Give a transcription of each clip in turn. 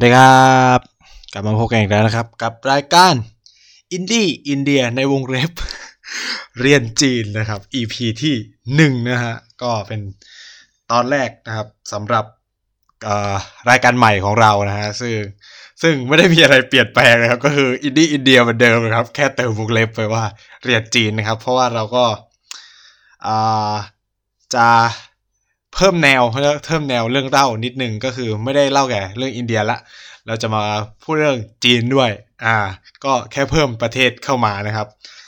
วัสดีครับ กลับมาพบกันอีกแล้วนะครับ กับรายการอินดี้อินเดียในวงเล็บเรียนจีนนะครับ EP ที่หนึ่งนะฮะ ก็เป็นตอนแรกนะครับสำหรับรายการใหม่ของเรานะฮะซึ่งซึ่งไม่ได้มีอะไรเปลี่ยนแปลงนะครับ ก็คืออินดี้อินเดียเหมือนเดิมนะครับ แค่เติมวงเล็บไปว่าเรียนจีนนะครับ เพราะว่าเราก็จะ เพิ่มแนวเพิ่มแนวเรื่องเล่านิดนึงก็คือไม่ได้เล่าแก่เรื่องอินเดียละ เราจะมาพูดเรื่องจีนด้วย อ่า ก็แค่เพิ่มประเทศเข้ามานะครับ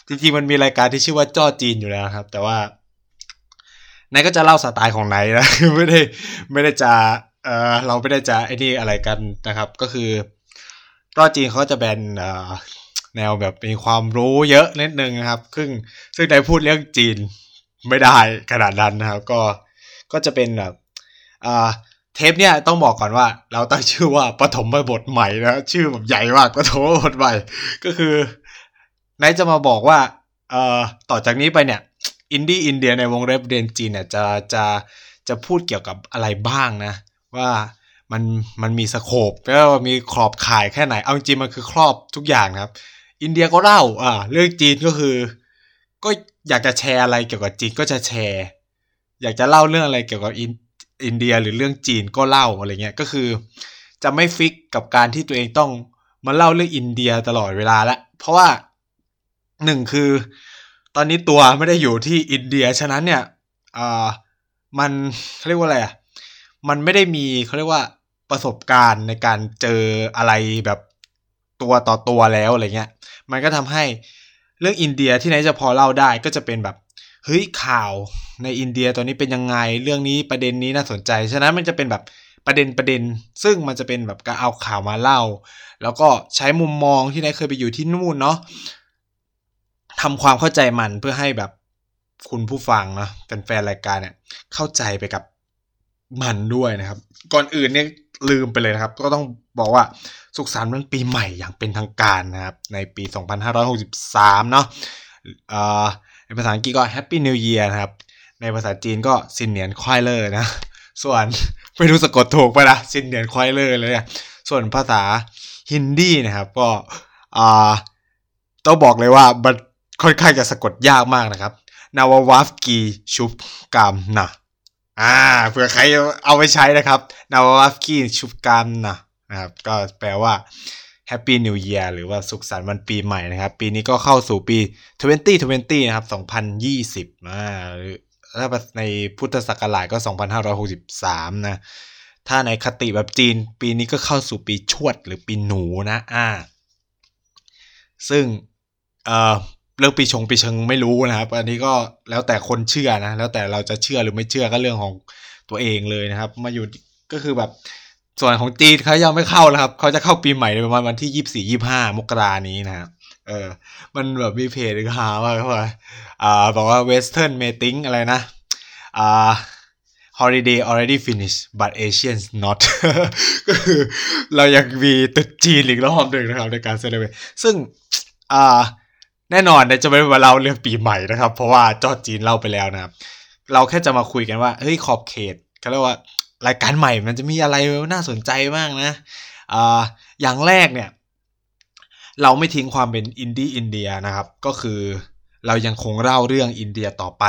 จริงๆมันมีรายการที่ชื่อว่าจ้อจีนอยู่แล้วครับ แต่ว่านายก็จะเล่าสไตล์ของนายนะไม่ได้ไม่ได้จะเออเราไม่ได้จะไอ้นี่อะไรกันนะครับ ก็คือจ้อจีนเขาจะแบนเอ่อแนวแบบมีความรู้เยอะนิดนึงนะครับ ซึ่งซึ่งไนท์พูดเรื่องจีนไม่ได้ขนาดนั้นนะครับ ก็ ก็จะเป็นแบบอ่าเทปเนี่ยต้องบอกก่อนว่า เราตั้งชื่อว่าปฐมบทใหม่นะชื่อแบบใหญ่มากปฐมบทใหม่ ก็คือไนท์จะมาบอกว่าเอ่อต่อจากนี้ไปเนี่ยอินดี้อินเดียในวงเล็บเรียนจีนเนี่ยจะจะจะพูดเกี่ยวกับอะไรบ้างนะ ว่ามันมันมี scope แล้วมีขอบข่ายแค่ไหน เอาจริงมันคือครอบทุกอย่างครับ อินเดียก็เล่าอ่าเรื่องจีนก็คือ ก็อยากจะแชร์อะไรเกี่ยวกับจีนก็จะแชร์ อยากจะเล่าเรื่องอะไรเกี่ยวกับอินเดียหรือเรื่องจีนก็เล่าอะไรเงี้ยก็คือ จะไม่ฟิกกับการที่ตัวเองต้องมาเล่าเรื่องอินเดียตลอดเวลาละเพราะว่าหนึ่งคือ ตอนนี้ตัวไม่ได้อยู่ที่อินเดียฉะนั้นเนี่ยอ่ามันเขาเรียกว่าอะไรอะมันไม่ได้มีเขาเรียกว่าประสบการณ์ในการเจออะไรแบบตัวต่อตัวแล้วอะไรเงี้ย มันก็ทำให้เรื่องอินเดียที่ไหนจะพอเล่าได้ก็จะเป็นแบบ เฮ้ยข่าวในอินเดียตอนนี้เป็นยังไงเรื่องนี้ประเด็นนี้น่าสนใจ ฉะนั้นมันจะเป็นแบบประเด็นประเด็น ซึ่งมันจะเป็นแบบการเอาข่าวมาเล่า แล้วก็ใช้มุมมองที่นายเคยไปอยู่ที่นู่นเนาะทำความเข้าใจมันเพื่อให้แบบคุณผู้ฟังนะแฟนๆรายการเนี่ยเข้าใจไปกับมันด้วยนะครับ ก่อนอื่นเนี่ยลืมไปเลยนะครับ ก็ต้องบอกว่าสุขสันต์วันปีใหม่อย่างเป็นทางการนะครับ ในปี 2563 เนาะ ภาษาอังกฤษก็ Happy New Year นะครับ ในภาษาจีนก็新年快乐 นะ ส่วนไม่รู้สะกดถูกไปละ新年快乐 เลยส่วนภาษาฮินดีนะครับ ก็อ่าต้องบอกเลยว่ามันค่อนข้างจะสะกดยากมากนะครับนาววาฟกีชุบกามนะอ่าเผื่อใครเอาไปใช้นะครับนาววาฟกีชุบกามนะนะครับ ก็แปลว่า Happy New Year หรือว่าสุขสันต์วันปีใหม่นะครับ ปีนี้ก็เข้าสู่ปี 2020 นะครับ 2020นะถ้าในพุทธศักราชก็ 2563 นะ ถ้าในคติแบบจีน ปีนี้ก็เข้าสู่ปีชวดหรือปีหนูนะ อ่า ซึ่ง เอ่อเรื่องปีชงปีชงไม่รู้นะครับ อันนี้ก็แล้วแต่คนเชื่อนะ แล้วแต่เราจะเชื่อหรือไม่เชื่อก็เรื่องของตัวเองเลยนะครับ มาอยู่ก็คือแบบ ส่วนของจีนเขายังไม่เข้านะครับ เขาจะเข้าปีใหม่ในประมาณวันที่ยี่สี่ยี่ห้ามกรานี้นะครับเออ มันแบบมีเพจหาว่าเขาบอกอ่าบอกว่า Western meeting อะไรนะ อ่า holiday already finished but Asians not ก็คือเรายังมีตึกจีนอีกรอบหนึ่งนะครับในการเซเลบรตซึ่งอ่าแน่นอนจะไม่มาเล่าเรื่องปีใหม่นะครับ เพราะว่าจอดจีนเล่าไปแล้วนะครับ เราแค่จะมาคุยกันว่า เฮ้ยขอบเขตเขาเรียกว่า รายการใหม่มันจะมีอะไรน่าสนใจมากนะอ่าอย่างแรกเนี่ย เราไม่ทิ้งความเป็นอินดี้อินเดียนะครับ ก็คือเรายังคงเล่าเรื่องอินเดียต่อไป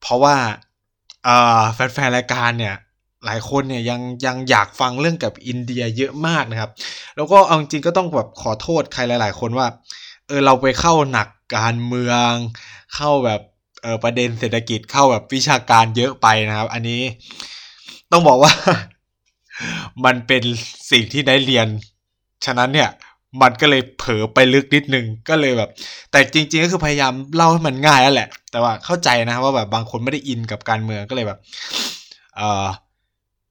เพราะว่าแฟนๆรายการเนี่ยหลายคนเนี่ยยังยังอยากฟังเรื่องกับอินเดียเยอะมากนะครับ แล้วก็เอาจริงก็ต้องแบบขอโทษใครหลาย ๆ คนว่าเออเราไปเข้าหนักการเมือง เข้าแบบเออประเด็นเศรษฐกิจเข้าแบบวิชาการเยอะไปนะครับ อันนี้ ต้องบอกว่า มันเป็นสิ่งที่ได้เรียน ฉะนั้นเนี่ย มันก็เลยเผลอไปลึกนิดนึงก็เลยแบบ แต่จริง ๆ ก็คือพยายามเล่าให้มันง่ายแล้วแหละ แต่ว่าเข้าใจนะว่าแบบบางคนไม่ได้อินกับการเมืองก็เลยแบบ เออ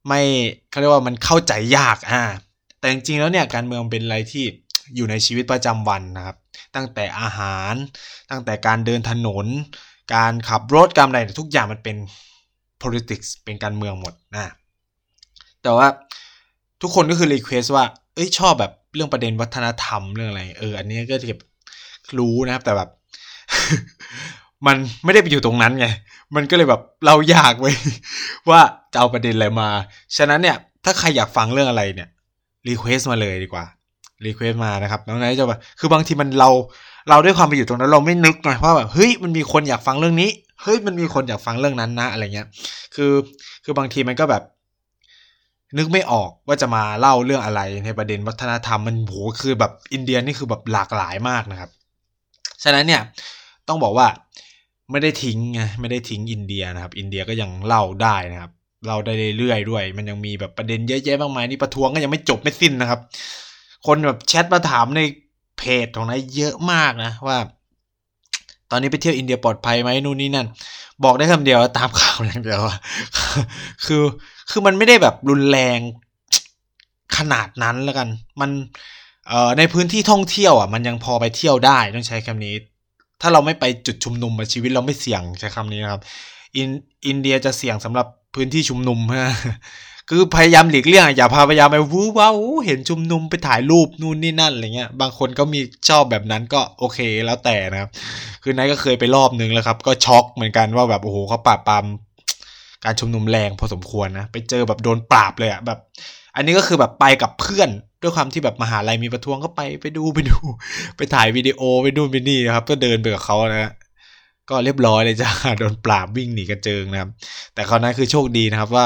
ไม่เขาเรียกว่ามันเข้าใจยากอ่าแต่จริงๆแล้วเนี่ยการเมืองเป็นอะไรที่อยู่ในชีวิตประจำวันนะครับ ตั้งแต่อาหาร ตั้งแต่การเดินถนน การขับรถการอะไรทุกอย่างมันเป็น politics เป็นการเมืองหมดนะแต่ว่าทุกคนก็คือรีเควสว่า เอ้ยชอบแบบเรื่องประเด็นวัฒนธรรมเรื่องอะไร เออ อันนี้ก็เก็บรู้นะครับ แต่แบบ มันไม่ได้ไปอยู่ตรงนั้นไง มันก็เลยแบบเราอยากไว้ว่าจะเอาประเด็นอะไรมา ฉะนั้นเนี่ย ถ้าใครอยากฟังเรื่องอะไรเนี่ย request มาเลยดีกว่า request มานะครับน้องไนท์จะแบบคือบางทีมันเรา เราด้วยความไปอยู่ตรงนั้นเราไม่นึกหน่อยว่าแบบเฮ้ยมันมีคนอยากฟังเรื่องนี้ เฮ้ยมันมีคนอยากฟังเรื่องนั้นนะอะไรเงี้ย คือคือบางทีมันก็แบบ นึกไม่ออกว่าจะมาเล่าเรื่องอะไรในประเด็นวัฒนธรรมมันโหคือแบบอินเดียนี่คือแบบหลากหลายมากนะครับ ฉะนั้นเนี่ยต้องบอกว่าไม่ได้ทิ้งไงไม่ได้ทิ้งอินเดียนะครับ อินเดียก็ยังเล่าได้นะครับเล่าได้เรื่อยๆด้วย มันยังมีแบบประเด็นเยอะแยะมากมายนี่ประท้วงก็ยังไม่จบไม่สิ้นนะครับ คนแบบแชทมาถามในเพจของไนท์เยอะมากนะว่า ตอนนี้ไปเที่ยวอินเดียปลอดภัยไหมนู่นนี่นั่น บอกได้คำเดียวตามข่าวอย่างเดียวคือคือมันไม่ได้แบบรุนแรงขนาดนั้นแล้วกัน มันเอ่อในพื้นที่ท่องเที่ยวอะมันยังพอไปเที่ยวได้ต้องใช้คำนี้ ถ้าเราไม่ไปจุดชุมนุมชีวิตเราไม่เสี่ยงใช้คำนี้นะครับ อินอินเดียจะเสี่ยงสำหรับพื้นที่ชุมนุมฮะ คือพยายามหลีกเลี่ยงอย่าพาพยายามไปวู้ว้าวเห็นชุมนุมไปถ่ายรูปนู่นนี่นั่นอะไรเงี้ยบางคนก็มีชอบแบบนั้นก็โอเคแล้วแต่นะครับ คือนายก็เคยไปรอบนึงแล้วครับ ก็ช็อกเหมือนกันว่าแบบโอ้โหเขาปราบปรามการชุมนุมแรงพอสมควรนะไปเจอแบบโดนปราบเลยอะแบบ อันนี้ก็คือแบบไปกับเพื่อนด้วยความที่แบบมหาลัยมีประท้วงก็ไปไปดูไปดู ไปถ่ายวิดีโอไปดูไปนี่นะครับ ก็เดินไปกับเขานะก็เรียบร้อยเลยจ้าโดนปราบวิ่งหนีกระเจิงนะครับ แต่คราวนั้นคือโชคดีนะครับว่า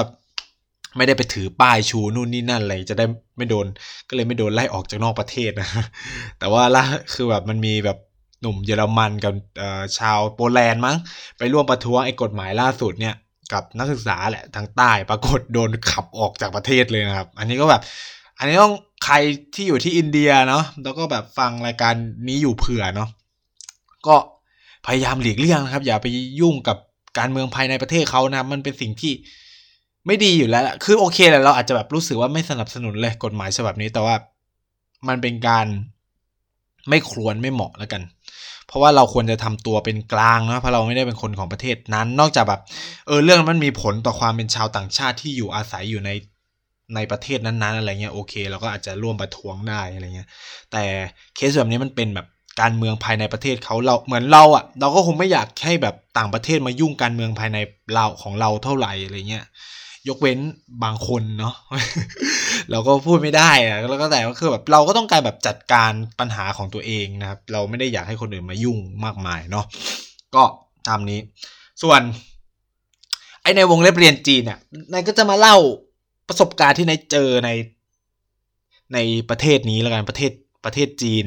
ไม่ได้ไปถือป้ายชูนู่นนี่นั่นอะไรจะได้ไม่โดน ก็เลยไม่โดนไล่ออกจากนอกประเทศนะ แต่ว่าล่าคือแบบมันมีแบบหนุ่มเยอรมันกับชาวโปแลนด์มั้ง ไปร่วมประท้วงไอ้กฎหมายล่าสุดเนี่ยกับนักศึกษาแหละทางใต้ปรากฏโดนขับออกจากประเทศเลยนะครับ อันนี้ก็แบบ อันนี้ต้องใครที่อยู่ที่อินเดียเนาะแล้วก็แบบฟังรายการนี้อยู่เผื่อเนาะก็พยายามหลีกเลี่ยงนะครับ อย่าไปยุ่งกับการเมืองภายในประเทศเขานะมันเป็นสิ่งที่ ไม่ดีอยู่แล้วคือโอเคแหละเราอาจจะแบบรู้สึกว่าไม่สนับสนุนเลยกฎหมายฉบับนี้แต่ว่ามันเป็นการไม่ควรไม่เหมาะแล้วกัน เพราะว่าเราควรจะทำตัวเป็นกลางนะเพราะเราไม่ได้เป็นคนของประเทศนั้น นอกจากแบบเออเรื่องมันมีผลต่อความเป็นชาวต่างชาติที่อยู่อาศัยอยู่ในในประเทศนั้นๆอะไรเงี้ยโอเคเราก็อาจจะร่วมประท้วงได้อะไรเงี้ย แต่เคสแบบนี้มันเป็นแบบการเมืองภายในประเทศเขาเราเหมือนเราอะ่ะ เราก็คงไม่อยากให้แบบต่างประเทศมายุ่งการเมืองภายในเราของเราเท่าไหร่อะไรเงี้ย ยกเว้นบางคนเนาะเราก็พูดไม่ได้อะแล้วก็แต่ก็คือแบบเราก็ต้องการแบบจัดการปัญหาของตัวเองนะครับ เราไม่ได้อยากให้คนอื่นมายุ่งมากมายเนาะก็ตามนี้ ส่วนไอในวงเล็บเรียนจีนเนี่ยนายก็จะมาเล่าประสบการณ์ที่นายเจอในในประเทศนี้แล้วกันประเทศประเทศจีน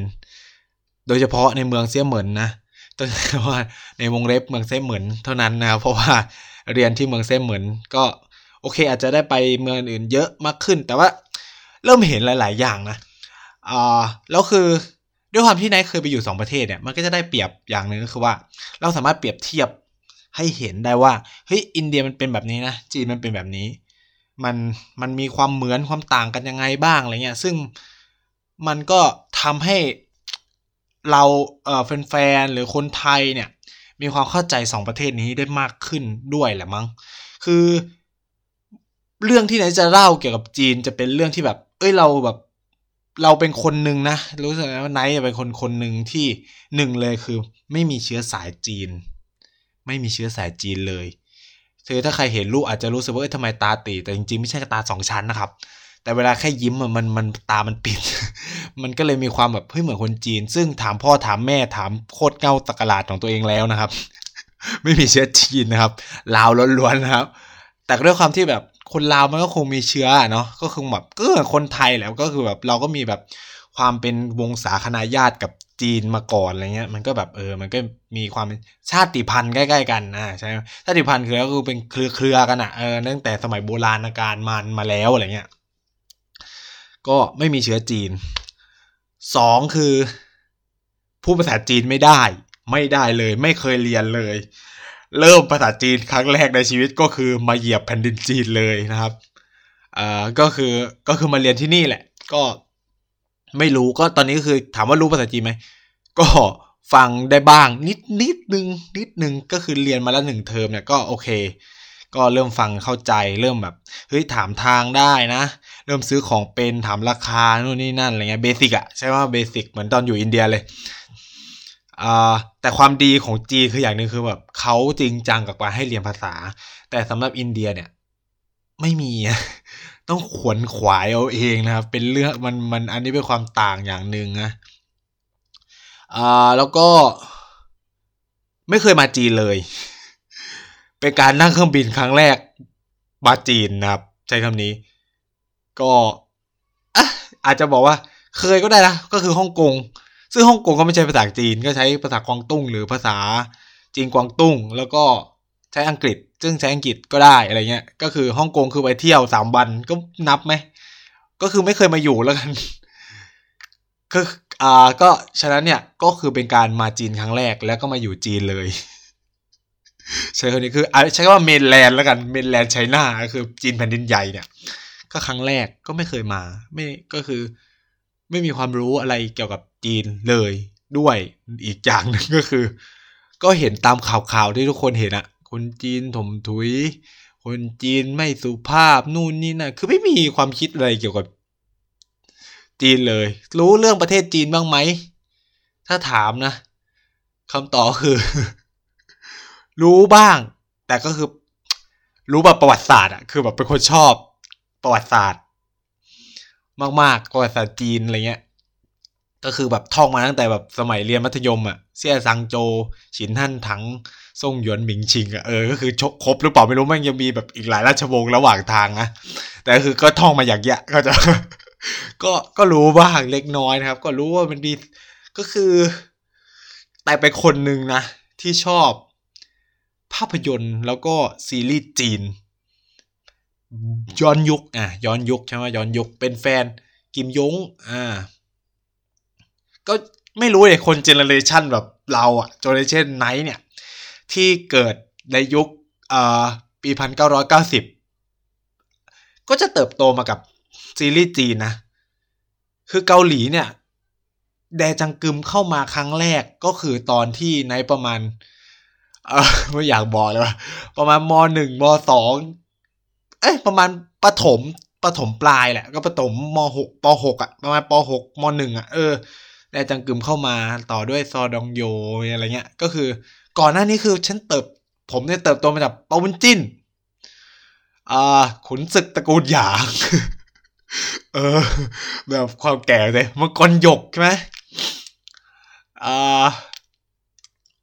โดยเฉพาะในเมืองเซี่ยเหมินนะต้องว่าในวงเล็บเมืองเซี่ยเหมินเท่านั้นนะครับเพราะว่าเรียนที่เมืองเซี่ยเหมินก็ โอเค อาจจะได้ไปเมืองอื่นเยอะมากขึ้น แต่ว่าเริ่มเห็นหลาย ๆ อย่างนะอ่าแล้วคือด้วยความที่นายเคยไปอยู่ 2 ประเทศเนี่ยมันก็จะได้เปรียบอย่างหนึ่งก็คือว่า เราสามารถเปรียบเทียบให้เห็นได้ว่าเฮ้ยอินเดียมันเป็นแบบนี้นะจีนมันเป็นแบบนี้ มันมันมีความเหมือนความต่างกันยังไงบ้างอะไรเงี้ยซึ่งมันก็ทำให้เราเอ่อแฟนๆหรือคนไทยเนี่ยมีความเข้าใจสองประเทศนี้ได้มากขึ้นด้วยแหละมั้ง คือ เรื่องที่ไหนจะเล่าเกี่ยวกับจีนจะเป็นเรื่องที่แบบ เอ้ยเราแบบ เราเป็นคนหนึ่งนะ รู้สึกว่าไนท์เป็นคนคนหนึ่งที่หนึ่งเลยคือ ไม่มีเชื้อสายจีน ไม่มีเชื้อสายจีนเลยคือถ้าใครเห็นรูปอาจจะรู้สึกว่าเอ้ยทำไมตาตีแต่จริงๆไม่ใช่ตาสองชั้นนะครับ แต่เวลาแค่ยิ้มมันมันตามันปิด มันก็เลยมีความแบบเฮ้ยเหมือนคนจีน ซึ่งถามพ่อถามแม่ถามโคตรเงาตะกลาดของตัวเองแล้วนะครับ ไม่มีเชื้อจีนนะครับลาวล้วนๆนะครับ แต่ด้วยความที่แบบ คนลาวมันก็คงมีเชื้อเนาะก็คือแบบก็เหมือคนไทยแล้วก็คือแบบเราก็มีแบบความเป็นวงศาคณาญาติกับจีนมาก่อนอะไรเงี้ย มันก็แบบเออ มันก็มีความชาติพันธุ์ใกล้ๆกันนะใช่ไหมชาติพันธุ์คือก็คือเป็นเครือเครือกันอะเออตั้งแต่สมัยโบราณกาลมันมาแล้วอะไรเงี้ยก็ไม่มีเชื้อจีนสองคือพูดภาษาจีนไม่ได้ ไม่ได้เลย ไม่เคยเรียนเลย เริ่มภาษาจีนครั้งแรกในชีวิตก็คือมาเหยียบแผ่นดินจีนเลยนะครับอ่าก็คือก็คือมาเรียนที่นี่แหละ ก็ไม่รู้ก็ตอนนี้ก็คือถามว่ารู้ภาษาจีนไหมก็ฟังได้บ้างนิดนิดนึงนิดนึงก็คือเรียนมาแล้วหนึ่งเทอมเนี่ยก็โอเค ก็เริ่มฟังเข้าใจเริ่มแบบเฮ้ยถามทางได้นะ เริ่มซื้อของเป็นถามราคาโน่นนี่นั่นอะไรเงี้ย basic อะใช่ไหม basic เหมือนตอนอยู่อินเดียเลย แต่ความดีของจีนคืออย่างหนึ่งคือแบบเขาจริงจังกับการให้เรียนภาษา แต่สำหรับอินเดียเนี่ย ไม่มี ต้องขวนขวายเอาเองนะครับ เป็นเรื่องมันมันอันนี้เป็นความต่างอย่างหนึ่งนะอ่าแล้วก็ไม่เคยมาจีนเลย เป็นการนั่งเครื่องบินครั้งแรกมาจีนนะครับ ใช้คำนี้ ก็อะอาจจะบอกว่า เคยก็ได้นะก็คือฮ่องกง ซึ่งฮ่องกงก็ไม่ใช่ภาษาจีนก็ใช้ภาษากวางตุ้ง หรือภาษาจีนกวางตุ้ง แล้วก็ใช้อังกฤษ ซึ่งใช้อังกฤษก็ได้อะไรเงี้ย ก็คือฮ่องกงคือไปเที่ยวสามวันก็นับไหม ก็คือไม่เคยมาอยู่แล้วกัน คืออ่าก็ฉะนั้นเนี่ยก็คือเป็นการมาจีนครั้งแรกแล้วก็มาอยู่จีนเลยใช้คำนี้คือใช้คำว่าเมนแลนด์แล้วกันเมนแลนด์ไชน่าคือจีนแผ่นดินใหญ่เนี่ย ก็ครั้งแรกก็ไม่เคยมา ไม่ก็คือ ไม่มีความรู้อะไรเกี่ยวกับจีนเลยด้วยอีกอย่างหนึ่งก็คือ ก็เห็นตามข่าวๆที่ทุกคนเห็นอะคนจีนถมถุย คนจีนไม่สุภาพนู่นนี่นะคือไม่มีความคิดอะไรเกี่ยวกับ จีนเลย รู้เรื่องประเทศจีนบ้างไหม ถ้าถามนะคำตอบคือ รู้บ้าง แต่ก็คือ รู้แบบประวัติศาสตร์อะคือแบบเป็นคนชอบประวัติศาสตร์ มากๆประวัติศาสตร์จีนอะไรเงี้ย ก็คือแบบท่องมาตั้งแต่แบบสมัยเรียนมัธยมอะเซี่ยซังโจฉินท่านถังซ่งหยวนหมิงชิงอะเออก็คือชกครบหรือเปล่าไม่รู้มันยังมีแบบอีกหลายราชวงศ์ระหว่างทางนะแต่คือก็ท่องมาอย่างเงี้ยก็จะก็ก็รู้บ้างเล็กน้อยนะครับ ก็รู้ว่ามันดีก็คือ แต่เป็นคนหนึ่งนะ ที่ชอบภาพยนตร์แล้วก็ซีรีส์จีน ย้อนยุคอะย้อนยุคใช่ไหมย้อนยุคเป็นแฟนกิมยงอ่า ก็ไม่รู้เลยคน generation แบบเราอะ generation ไนท์เนี่ย ที่เกิดในยุคอ่าปีพันเก้าร้อยเก้าสิบก็จะเติบโตมากับซีรีส์จีนนะ คือเกาหลีเนี่ย แดจังกึมเข้ามาครั้งแรกก็คือตอนที่ในประมาณ เออไม่อยากบอกเลยว่าประมาณมหนึ่งมสอง เอ้ยประมาณปฐมปฐมปลายแหละ ก็ปฐมมหกปหกอะประมาณปหกมหนึ่งอะเออแดจังกึมเข้ามาต่อด้วยซอดองโยอะไรเงี้ย ก็คือก่อนหน้านี้คือฉันเติบ ผมเนี่ยเติบโตมาจากปาวุนจินอ่าขุนศึกตระกูลหยาง เออ แบบความแก่เลยมังกรหยกใช่ไหมอ่า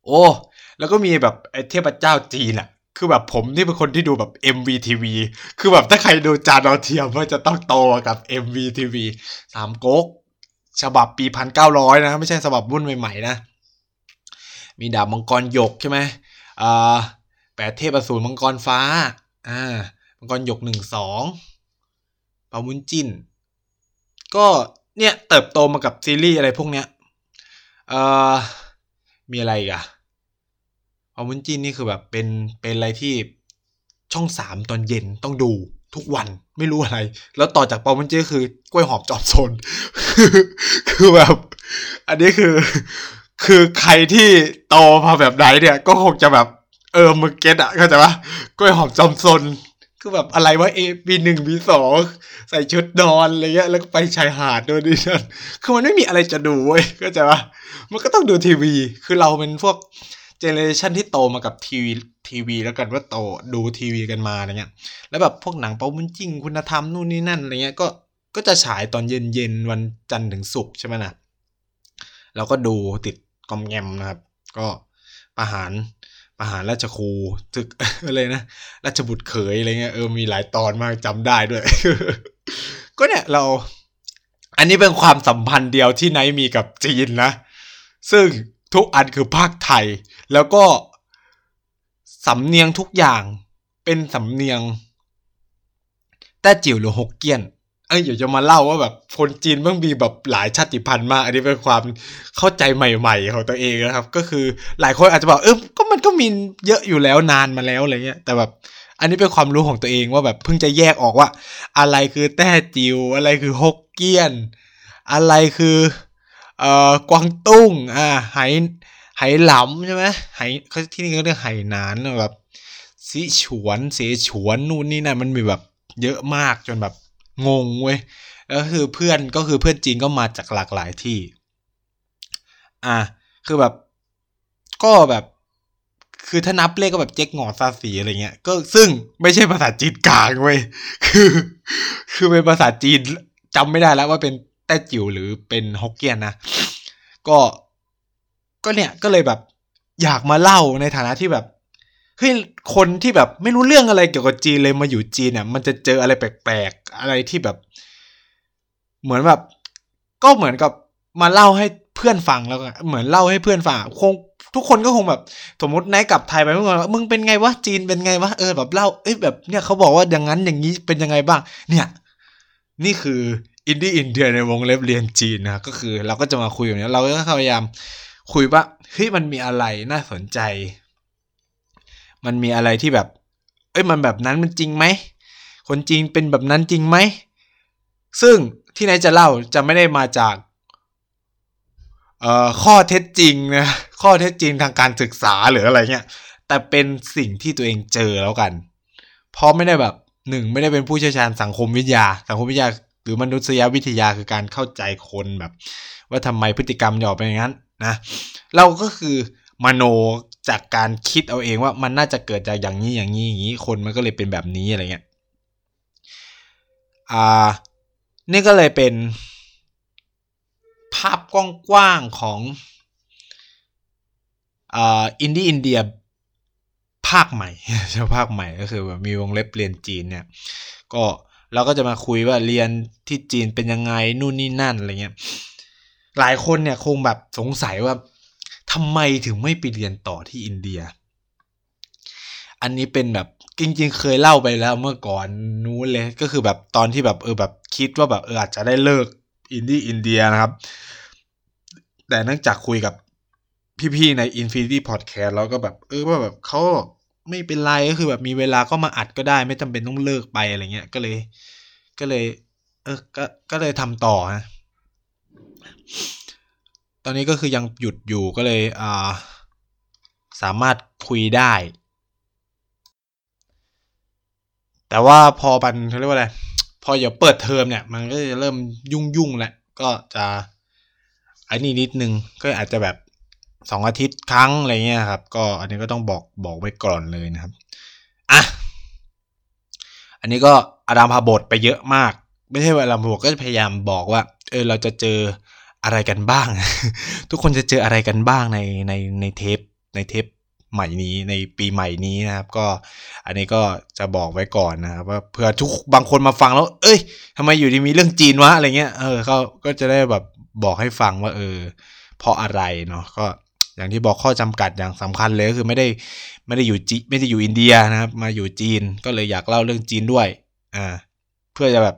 โอ้ แล้วก็มีแบบไอเทพเจ้าจีนอะ คือแบบผมที่เป็นคนที่ดูแบบ MVTV คือแบบถ้าใครดูจานดาเทียมก็จะต้องโตกับ MVTV สามก๊กฉบับปีพันเก้าร้อยนะไม่ใช่ฉบับรุ่นใหม่ๆนะ มีดาบมังกรหยกใช่ไหมอ่าแปดเทพอสูรมังกรฟ้าอ่ามังกรหยกหนึ่งสองปามุนจินก็เนี่ยเติบโตมากับซีรีส์อะไรพวกเนี้ยเอ่อมีอะไรอีกอะ ปามุนจินนี่คือแบบเป็นเป็นอะไรที่ช่องสามตอนเย็นต้องดูทุกวันไม่รู้อะไร แล้วต่อจากปอมันเจคือกล้วยหอมจอมซนคือแบบ อันนี้คือ คือใครที่โตมาแบบไหนเนี่ย ก็คงจะแบบเออมึงเก็ตอะเข้าใจปะกล้วยหอมจอมซนคือแบบอะไรวะเอปีหนึ่งปีสองใส่ชุดนอนอะไรเงี้ยแล้วก็ไปชายหาดด้วยดิฉันคือมันไม่มีอะไรจะดูเว้ยเข้าใจปะมันก็ต้องดูทีวี คือเราเป็นพวก เจเนเรชันที่โตมากับทีวีทีวีแล้วกันว่าโตดูทีวีกันมาอะไรเงี้ย แล้วแบบพวกหนังเปาบุญจริงคุณธรรมนู่นนี่นั่นอะไรเงี้ยก็ก็จะฉายตอนเย็นเย็นวันจันทร์ถึงศุกร์ใช่ไหมนะเราก็ดูติดกอมแงมนะครับ ก็ประหารประหารราชครูตึกอะไรนะราชบุตรเขยอะไรเงี้ยเออมีหลายตอนมากจำได้ด้วย ก็เนี่ยเรา อันนี้เป็นความสัมพันธ์เดียวที่ไนท์มีกับจีนนะ ซึ่งทุกอันคือภาคไทย แล้วก็สำเนียงทุกอย่างเป็นสำเนียงแต้จิ๋วหรือฮกเกี้ยน เอ้ยเดี๋ยวจะมาเล่าว่าแบบคนจีนมันมีแบบหลายชาติพันธุ์มากอันนี้เป็นความเข้าใจใหม่ๆของตัวเองนะครับ ก็คือหลายคนอาจจะบอกเออก็มันก็มีเยอะอยู่แล้วนานมาแล้วอะไรเงี้ย แต่แบบอันนี้เป็นความรู้ของตัวเองว่าแบบเพิ่งจะแยกออกว่า อะไรคือแต้จิ๋วอะไรคือฮกเกี้ยน อะไรคือเอ่อกวางตุ้งอ่าไห ไหหลำใช่ไหมไหเขาที่นี่เขาเรียกไหนานแบบสีฉวนเสฉวนนู่นนี่นั่นมันมีแบบเยอะมากจนแบบงงเว้ยแล้วคือเพื่อนก็คือเพื่อนจีนก็มาจากหลากหลายที่ อะคือแบบก็แบบ คือถ้านับเลขก็แบบเจ๊กงอซาสีอะไรเงี้ย ก็ซึ่งไม่ใช่ภาษาจีนกลางเว้ยคือ คือเป็นภาษาจีนจำไม่ได้แล้วว่าเป็นแต้จิ๋วหรือเป็นฮกเกี้ยนนะก็ ก็เนี่ยก็เลยแบบอยากมาเล่าในฐานะที่แบบเฮ้ยคนที่แบบไม่รู้เรื่องอะไรเกี่ยวกับจีนเลยมาอยู่จีนเนี่ย มันจะเจออะไรแปลกๆอะไรที่แบบ เหมือนแบบ ก็เหมือนกับมาเล่าให้เพื่อนฟังแล้วเหมือนเล่าให้เพื่อนฟังคงทุกคนก็คงแบบ สมมตินายกลับไทยไปเมื่อก่อนมึงเป็นไงวะจีนเป็นไงวะเออแบบเล่าเอ้ยแบบเนี่ยเขาบอกว่าอย่างนั้นอย่างนี้เป็นยังไงบ้าง เนี่ย นี่คืออินดี้อินเดียในวงเล็บเรียนจีนนะก็คือ เราก็จะมาคุยแบบนี้เราก็พยายาม คุยว่าเฮ้ยมันมีอะไรน่าสนใจ มันมีอะไรที่แบบ เอ้ยมันแบบนั้นมันจริงไหมคนจีนเป็นแบบนั้นจริงไหมซึ่งที่นายจะเล่าจะไม่ได้มาจากเอ่อข้อเท็จจริงนะข้อเท็จจริงทางการศึกษาหรืออะไรเงี้ยแต่เป็นสิ่งที่ตัวเองเจอแล้วกัน เพราะไม่ได้แบบหนึ่งไม่ได้เป็นผู้เชี่ยวชาญสังคมวิทยา สังคมวิทยาหรือมนุษยวิทยาคือการเข้าใจคนแบบ ว่าทำไมพฤติกรรมจะออกเป็นอย่างนั้น นะเราก็คือมโนจากการคิดเอาเองว่ามันน่าจะเกิดจากอย่างนี้อย่างนี้อย่างนี้คนมันก็เลยเป็นแบบนี้อะไรเงี้ยอ่านี่ก็เลยเป็นภาพกว้างๆของอินดี้อินเดียภาคใหม่ใช่ภาคใหม่ก็คือแบบมีวงเล็บเรียนจีนเนี่ยก็เราก็จะมาคุยว่าเรียนที่จีนเป็นยังไงนู่นนี่นั่นอะไรเงี้ย หลายคนเนี่ยคงแบบสงสัยว่าทำไมถึงไม่ไปเรียนต่อที่อินเดีย อันนี้เป็นแบบจริง ๆ เคยเล่าไปแล้วเมื่อก่อนนู้นเลยก็คือแบบตอนที่แบบเออแบบคิดว่าแบบเอออาจจะได้เลิกอินดี้อินเดียนะครับ แต่เนื่องจากคุยกับพี่ๆใน Infinity Podcast แล้วก็แบบเออว่าแบบเขาไม่เป็นไรก็คือแบบมีเวลาก็มาอัดก็ได้ ไม่จำเป็นต้องเลิกไปอะไรเงี้ยก็เลย ก็เลย เออก็ก็เลยทำต่อฮะ ตอนนี้ก็คือยังหยุดอยู่ก็เลยอ่าสามารถคุยได้ แต่ว่าพอมันเขาเรียกว่าอะไร พออย่าเปิดเทอมเนี่ย มันก็จะเริ่มยุ่งยุ่งแหละก็จะไอ้นี่นิดนึงก็อาจจะแบบสองอาทิตย์ครั้งอะไรเงี้ยครับ ก็อันนี้ก็ต้องบอกบอกไว้ก่อนเลยนะครับอะอันนี้ก็อาดามพาบทไปเยอะมาก ไม่ใช่ว่าอาดามพาบทก็จะพยายามบอกว่า เออเราจะเจอ อะไรกันบ้าง ทุกคนจะเจออะไรกันบ้างในในในเทปในเทปใหม่นี้ในปีใหม่นี้นะครับ ก็อันนี้ก็จะบอกไว้ก่อนนะครับว่าเผื่อทุกบางคนมาฟังแล้ว เอ้ยทำไมอยู่ดีมีเรื่องจีนวะอะไรเงี้ยเออเขาก็จะได้แบบบอกให้ฟังว่า เออ เพราะอะไรเนาะก็อย่างที่บอกข้อจำกัดอย่างสำคัญเลยก็คือไม่ได้ไม่ได้อยู่จีไม่ได้อยู่อินเดียนะครับ มาอยู่จีนก็เลยอยากเล่าเรื่องจีนด้วย อ่า เพื่อจะแบบ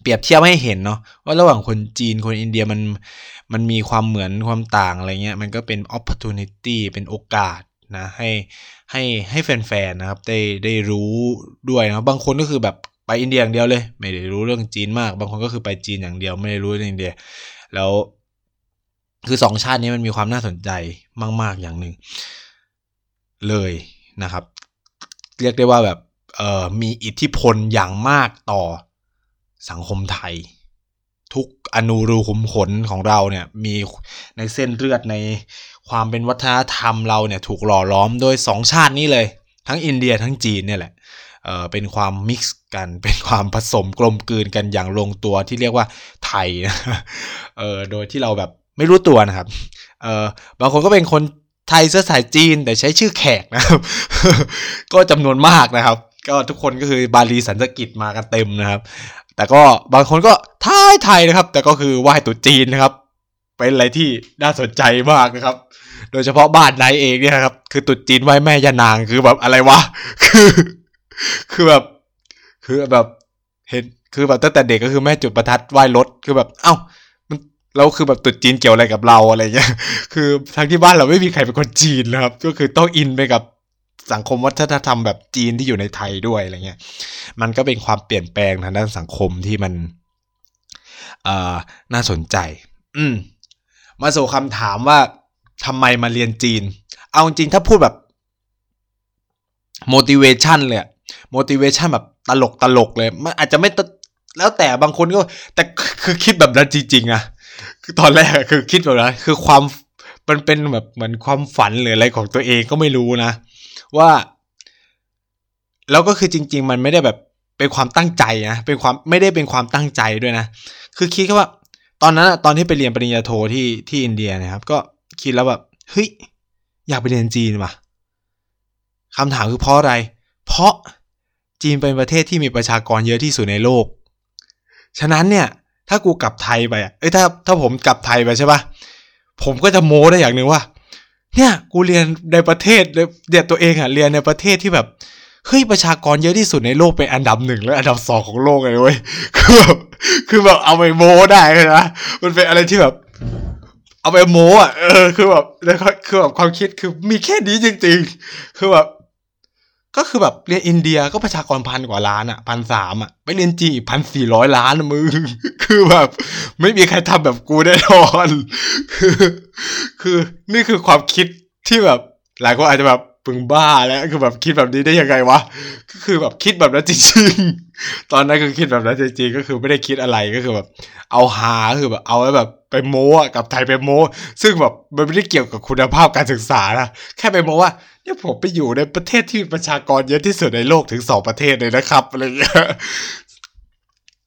เปรียบเทียบให้เห็นเนาะว่าระหว่างคนจีนคนอินเดียมันมันมีความเหมือนความต่างอะไรเงี้ยมันก็เป็น opportunity เป็นโอกาสนะให้ให้ให้แฟนๆนะครับได้ได้รู้ด้วยนะบางคนก็คือแบบไปอินเดียอย่างเดียวเลย ไม่ได้รู้เรื่องจีนมาก บางคนก็คือไปจีนอย่างเดียวไม่ได้รู้เรื่องอินเดีย แล้วคือสองชาตินี้มันมีความน่าสนใจมาก ๆอย่างหนึ่งเลยนะครับ เรียกได้ว่าแบบเอ่อมีอิทธิพลอย่างมากต่อ สังคมไทย ทุกอนูรูขุมขนของเราเนี่ยมีในเส้นเลือดในความเป็นวัฒนธรรมเราเนี่ยถูกหล่อล้อมโดยสองชาตินี้เลย ทั้งอินเดียทั้งจีนเนี่ยแหละเออเป็นความมิกซ์กันเป็นความผสมกลมกลืนกันอย่างลงตัวที่เรียกว่าไทยเออโดยที่เราแบบไม่รู้ตัวนะครับเออบางคนก็เป็นคนไทยเสื้อสายจีนแต่ใช้ชื่อแขกนะครับ ก็จำนวนมากนะครับ ก็ทุกคนก็คือบาลีสันสกิตมากันเต็มนะครับ แต่ก็บางคนก็ไทยไทยนะครับ แต่ก็คือไหว้ตุจีนนะครับ เป็นอะไรที่น่าสนใจมากนะครับ โดยเฉพาะบ้านนายเองเนี่ยครับ คือตุจีนไหว้แม่ยานางคือแบบอะไรวะ คือ คือแบบ คือแบบเห็น คือแบบตั้งแต่เด็กก็คือแม่จุดประทัดไหว้รถ คือแบบ เอ้าแล้วคือแบบตุดจีนเกี่ยวอะไรกับเราอะไรเงี้ย คือทั้งที่บ้านเราไม่มีใครเป็นคนจีนนะครับ ก็คือต้องอินไปกับ สังคมวัฒนธรรมแบบจีนที่อยู่ในไทยด้วยอะไรเงี้ย มันก็เป็นความเปลี่ยนแปลงทางด้านสังคมที่มันเอ่อน่าสนใจ อืม มาสู่คำถามว่าทำไมมาเรียนจีน เอาจริงถ้าพูดแบบ motivation เลย motivation แบบตลกตลกเลย มันอาจจะไม่แล้วแต่บางคนก็ แต่คือคิดแบบนั้นจริงๆอะคือตอนแรกคือคิดแบบนั้นคือความมันเป็นแบบเหมือนความฝันหรืออะไรของตัวเองก็ไม่รู้นะ ว่าแล้วก็คือจริง ๆ มันไม่ได้แบบเป็นความตั้งใจนะเป็นความไม่ได้เป็นความตั้งใจด้วยนะ คือคิดแค่ว่า ตอนนั้นตอนที่ไปเรียนปริญญาโทที่ที่อินเดียนะครับ ก็คิดแล้วแบบเฮ้ยอยากไปเรียนจีนว่ะคำถามคือเพราะอะไร เพราะจีนเป็นประเทศที่มีประชากรเยอะที่สุดในโลก ฉะนั้นเนี่ย ถ้ากูกลับไทยไปอะเอ้ยถ้าถ้าผมกลับไทยไปใช่ปะผมก็จะโม้ได้อย่างหนึ่งว่า เนี่ยกูเรียนในประเทศเดียตัวเองอะเรียนในประเทศที่แบบเฮ้ยประชากรเยอะที่สุดในโลกเป็นอันดับหนึ่งและอันดับสองของโลกเลยเว้ยคือแบบคือแบบเอาไปโม้ได้เลยนะมันเป็นอะไรที่แบบ เอาไปโม้อะเออคือแบบแล้วคือแบบความคิดคือมีแค่นี้จริงๆคือแบบ ก็คือแบบเรียนอินเดียก็ประชากรพันกว่าล้านอะพันสามอะไปเรียนจีพันสี่ร้อยล้านมือ คือแบบ ไม่มีใครทำแบบกูแน่นอนคือคือนี่คือความคิดที่แบบ หลายคนอาจจะแบบปึงบ้าแล้วคือแบบคิดแบบนี้ได้ยังไงวะก็คือแบบคิดแบบนั้นจริงๆตอนนั้นคือคิดแบบนั้นจริงๆก็คือไม่ได้คิดอะไรก็คือแบบ เอาหาคือแบบเอาไว้แบบไปโม้กับไทยไปโม้ ซึ่งแบบมันไม่ได้เกี่ยวกับคุณภาพการศึกษานะแค่ไปโม้ว่า เนี่ยผมไปอยู่ในประเทศที่ประชากรเยอะที่สุดในโลกถึงสองประเทศเลยนะครับอะไรเงี้ย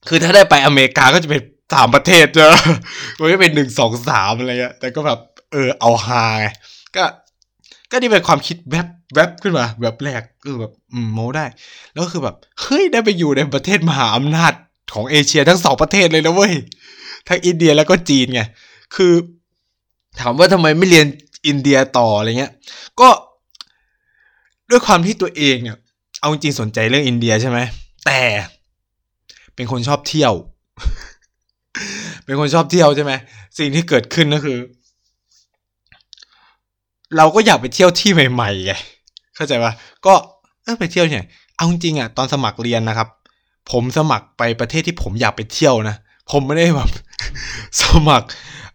คือถ้าได้ไปอเมริกาก็จะเป็นสามประเทศเจอมันก็เป็นหนึ่งสองสามอะไรเงี้ยแต่ก็แบบเออเอาหาไงก็ก็นี่เป็นความคิดแวบแวบขึ้นมาแบบแรกเออแบบอืมโมได้ แล้วก็คือแบบเฮ้ยได้ไปอยู่ในประเทศมหาอำนาจของเอเชียทั้งสองประเทศเลยนะเว้ยทั้งอินเดียแล้วก็จีนไงคือ ถามว่าทำไมไม่เรียนอินเดียต่ออะไรเงี้ย ก็ ด้วยความที่ตัวเองเนี่ย เอาจริงสนใจเรื่องอินเดียใช่ไหม แต่เป็นคนชอบเที่ยว เป็นคนชอบเที่ยวใช่ไหม สิ่งที่เกิดขึ้นก็คือ เราก็อยากไปเที่ยวที่ใหม่ๆไง เข้าใจปะก็เออไปเที่ยวเนี่ยเอาจริงอะตอนสมัครเรียนนะครับ ผมสมัครไปประเทศที่ผมอยากไปเที่ยวนะ ผมไม่ได้แบบสมัคร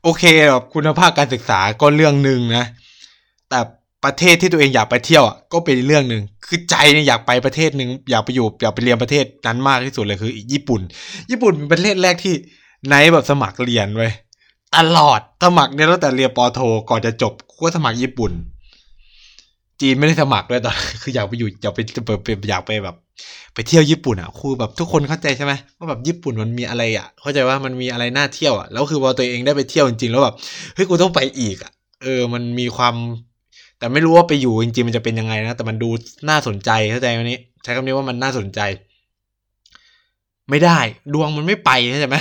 โอเคแบบคุณภาพการศึกษาก็เรื่องหนึ่งนะ แต่ ประเทศที่ตัวเองอยากไปเที่ยวอะก็เป็นเรื่องหนึ่งคือใจเนี่ยอยากไปประเทศหนึ่งอยากไปอยู่อยากไปเรียนประเทศนั้นมากที่สุดเลยคือญี่ปุ่น ญี่ปุ่นเป็นประเทศแรกที่ไนแบบสมัครเรียนไว้ตลอดสมัครเนี่ยตั้งแต่เรียนปโทก่อนจะจบก็สมัครญี่ปุ่น จีนไม่ได้สมัครด้วยตอนคืออยากไปอยู่อยากไปเปิดอยากไปแบบ ไปเที่ยวญี่ปุ่นอะครูแบบทุกคนเข้าใจใช่ไหมว่าแบบญี่ปุ่นมันมีอะไรอะ เข้าใจว่ามันมีอะไรน่าเที่ยวอะแล้วคือพอตัวเองได้ไปเที่ยวจริงๆแล้วแบบเฮ้ยกูต้องไปอีกอะเออ มันมีความ แต่ไม่รู้ว่าไปอยู่จริงๆมันจะเป็นยังไงนะ แต่มันดูน่าสนใจเข้าใจวันนี้ ใช้คำนี้ว่ามันน่าสนใจ ไม่ได้ ดวงมันไม่ไปใช่ไหม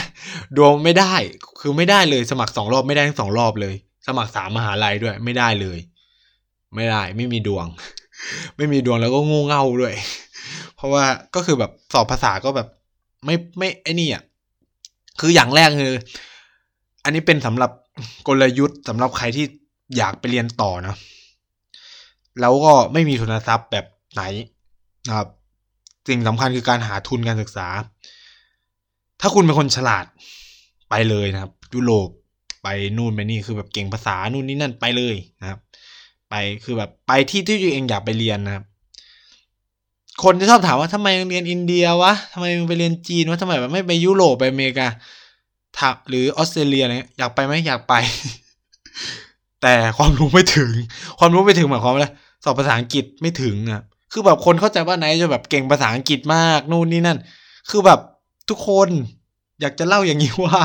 ดวงไม่ได้ คือไม่ได้เลย สมัครสองรอบไม่ได้ทั้งสองรอบเลย สมัครสามมหาลัยด้วย ไม่ได้เลย ไม่ได้ ไม่มีดวง ไม่มีดวงแล้วก็งูเง่าด้วย เพราะว่าก็คือแบบสอบภาษาก็แบบ ไม่ไม่ไอ้นี่อะคืออย่างแรกคืออันนี้เป็นสำหรับกลยุทธ์สำหรับใครที่อยากไปเรียนต่อนะ แล้วก็ไม่มีทุนทรัพย์แบบไหนนะครับ สิ่งสำคัญคือการหาทุนการศึกษา ถ้าคุณเป็นคนฉลาดไปเลยนะครับ ยุโรปไปนู่นไปนี่คือแบบเก่งภาษานู่นนี่นั่นไปเลยนะครับ ไปคือแบบไปที่ที่ตัวเองอยากไปเรียนนะครับ คนจะชอบถามว่าทำไมเรียนอินเดียวะทำไมไปเรียนจีนวะทำไมแบบไม่ไปยุโรปไปอเมริกาถักหรือออสเตรเลียอะไรเงี้ยอยากไปไหมอยากไป แต่ความรู้ไม่ถึง ความรู้ไม่ถึงหมายความว่า สอบภาษาอังกฤษไม่ถึงอะคือแบบคนเข้าใจว่าไนท์จะแบบเก่งภาษาอังกฤษมากนู่นนี่นั่น คือแบบทุกคนอยากจะเล่าอย่างนี้ว่า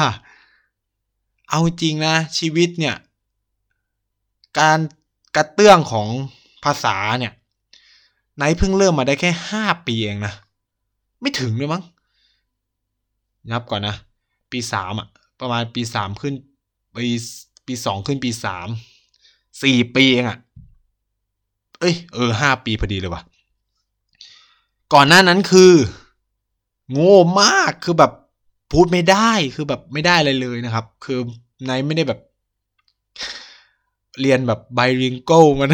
เอาจริงนะชีวิตเนี่ย การกระเตื้องของภาษาเนี่ยไนท์เพิ่งเริ่มมาได้แค่ห้าปีเองนะ ไม่ถึงเลยมั้งนับก่อนนะ ปีสามอะประมาณปีสามขึ้นปีปีสองขึ้นปีสามสี่ปีเองอะ เอ้ยเออห้าปีพอดีเลยวะก่อนหน้านั้นคือ โง่มากคือแบบพูดไม่ได้คือแบบไม่ได้เลยเลยนะครับ คือในไม่ได้แบบ เรียนแบบไบริงโก้มา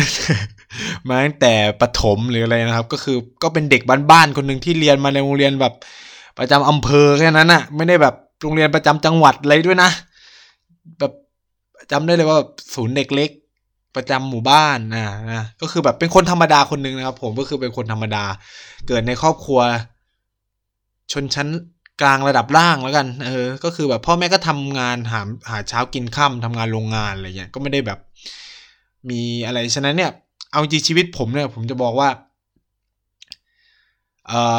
มาตั้งแต่ประถมหรืออะไรนะครับ ก็คือก็เป็นเด็กบ้านๆคนหนึ่งที่เรียนมาในโรงเรียนแบบ ประจำอำเภอแค่นั้นอะไม่ได้แบบโรงเรียนประจำจังหวัดอะไรด้วยนะ แบบจำได้เลยว่าศูนย์เด็กเล็ก ประจำหมู่บ้านนะนะก็คือแบบเป็นคนธรรมดาคนหนึ่งนะครับ ผมก็คือเป็นคนธรรมดา เกิดในครอบครัว ชนชั้นกลางระดับล่างแล้วกันเออ ก็คือแบบพ่อแม่ก็ทำงานหาหาเช้ากินค่ำทำงานโรงงานอะไรเงี้ยก็ไม่ได้แบบ มีอะไรฉะนั้นเนี่ย เอาจริงชีวิตผมเนี่ย ผมจะบอกว่าเออ